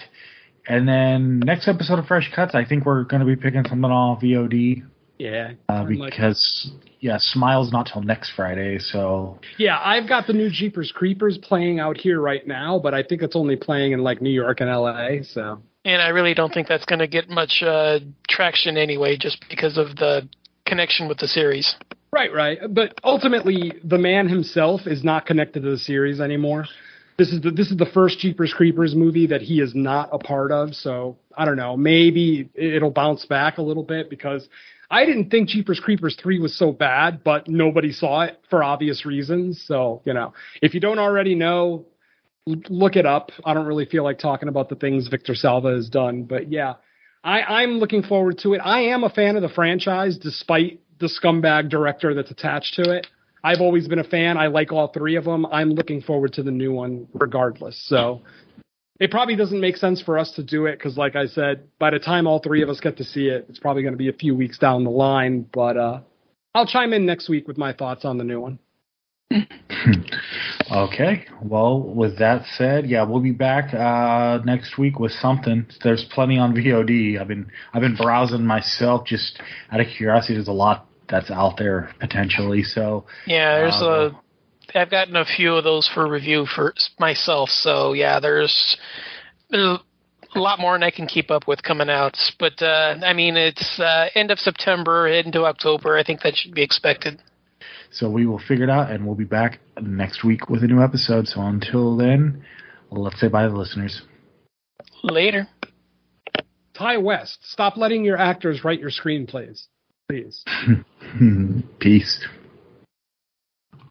And then next episode of Fresh Cuts, I think we're going to be picking something off VOD. Yeah, uh, because yeah, Smile's not till next Friday, so yeah, I've got the new Jeepers Creepers playing out here right now, but I think it's only playing in like New York and LA. So, and I really don't think that's going to get much uh, traction anyway, just because of the connection with the series. Right, right. But ultimately, the man himself is not connected to the series anymore. This is the this is the first Jeepers Creepers movie that he is not a part of. So I don't know. Maybe it'll bounce back a little bit because I didn't think Jeepers Creepers 3 was so bad, but nobody saw it for obvious reasons. So, you know, if you don't already know, look it up. I don't really feel like talking about the things Victor Salva has done, but yeah, I, I'm looking forward to it. I am a fan of the franchise despite the scumbag director that's attached to it. I've always been a fan. I like all three of them. I'm looking forward to the new one regardless. So it probably doesn't make sense for us to do it because, like I said, by the time all three of us get to see it, it's probably going to be a few weeks down the line. But uh, I'll chime in next week with my thoughts on the new one. okay. Well, with that said, yeah, we'll be back uh, next week with something. There's plenty on VOD. I've been I've been browsing myself just out of curiosity. There's a lot that's out there potentially. So yeah, there's uh, a I've gotten a few of those for review for myself. So yeah, there's there's a lot more than I can keep up with coming out. But uh, I mean, it's uh, end of September into October. I think that should be expected. So we will figure it out, and we'll be back next week with a new episode. So until then, let's say bye to the listeners. Later. Ti West, stop letting your actors write your screenplays, please. Peace.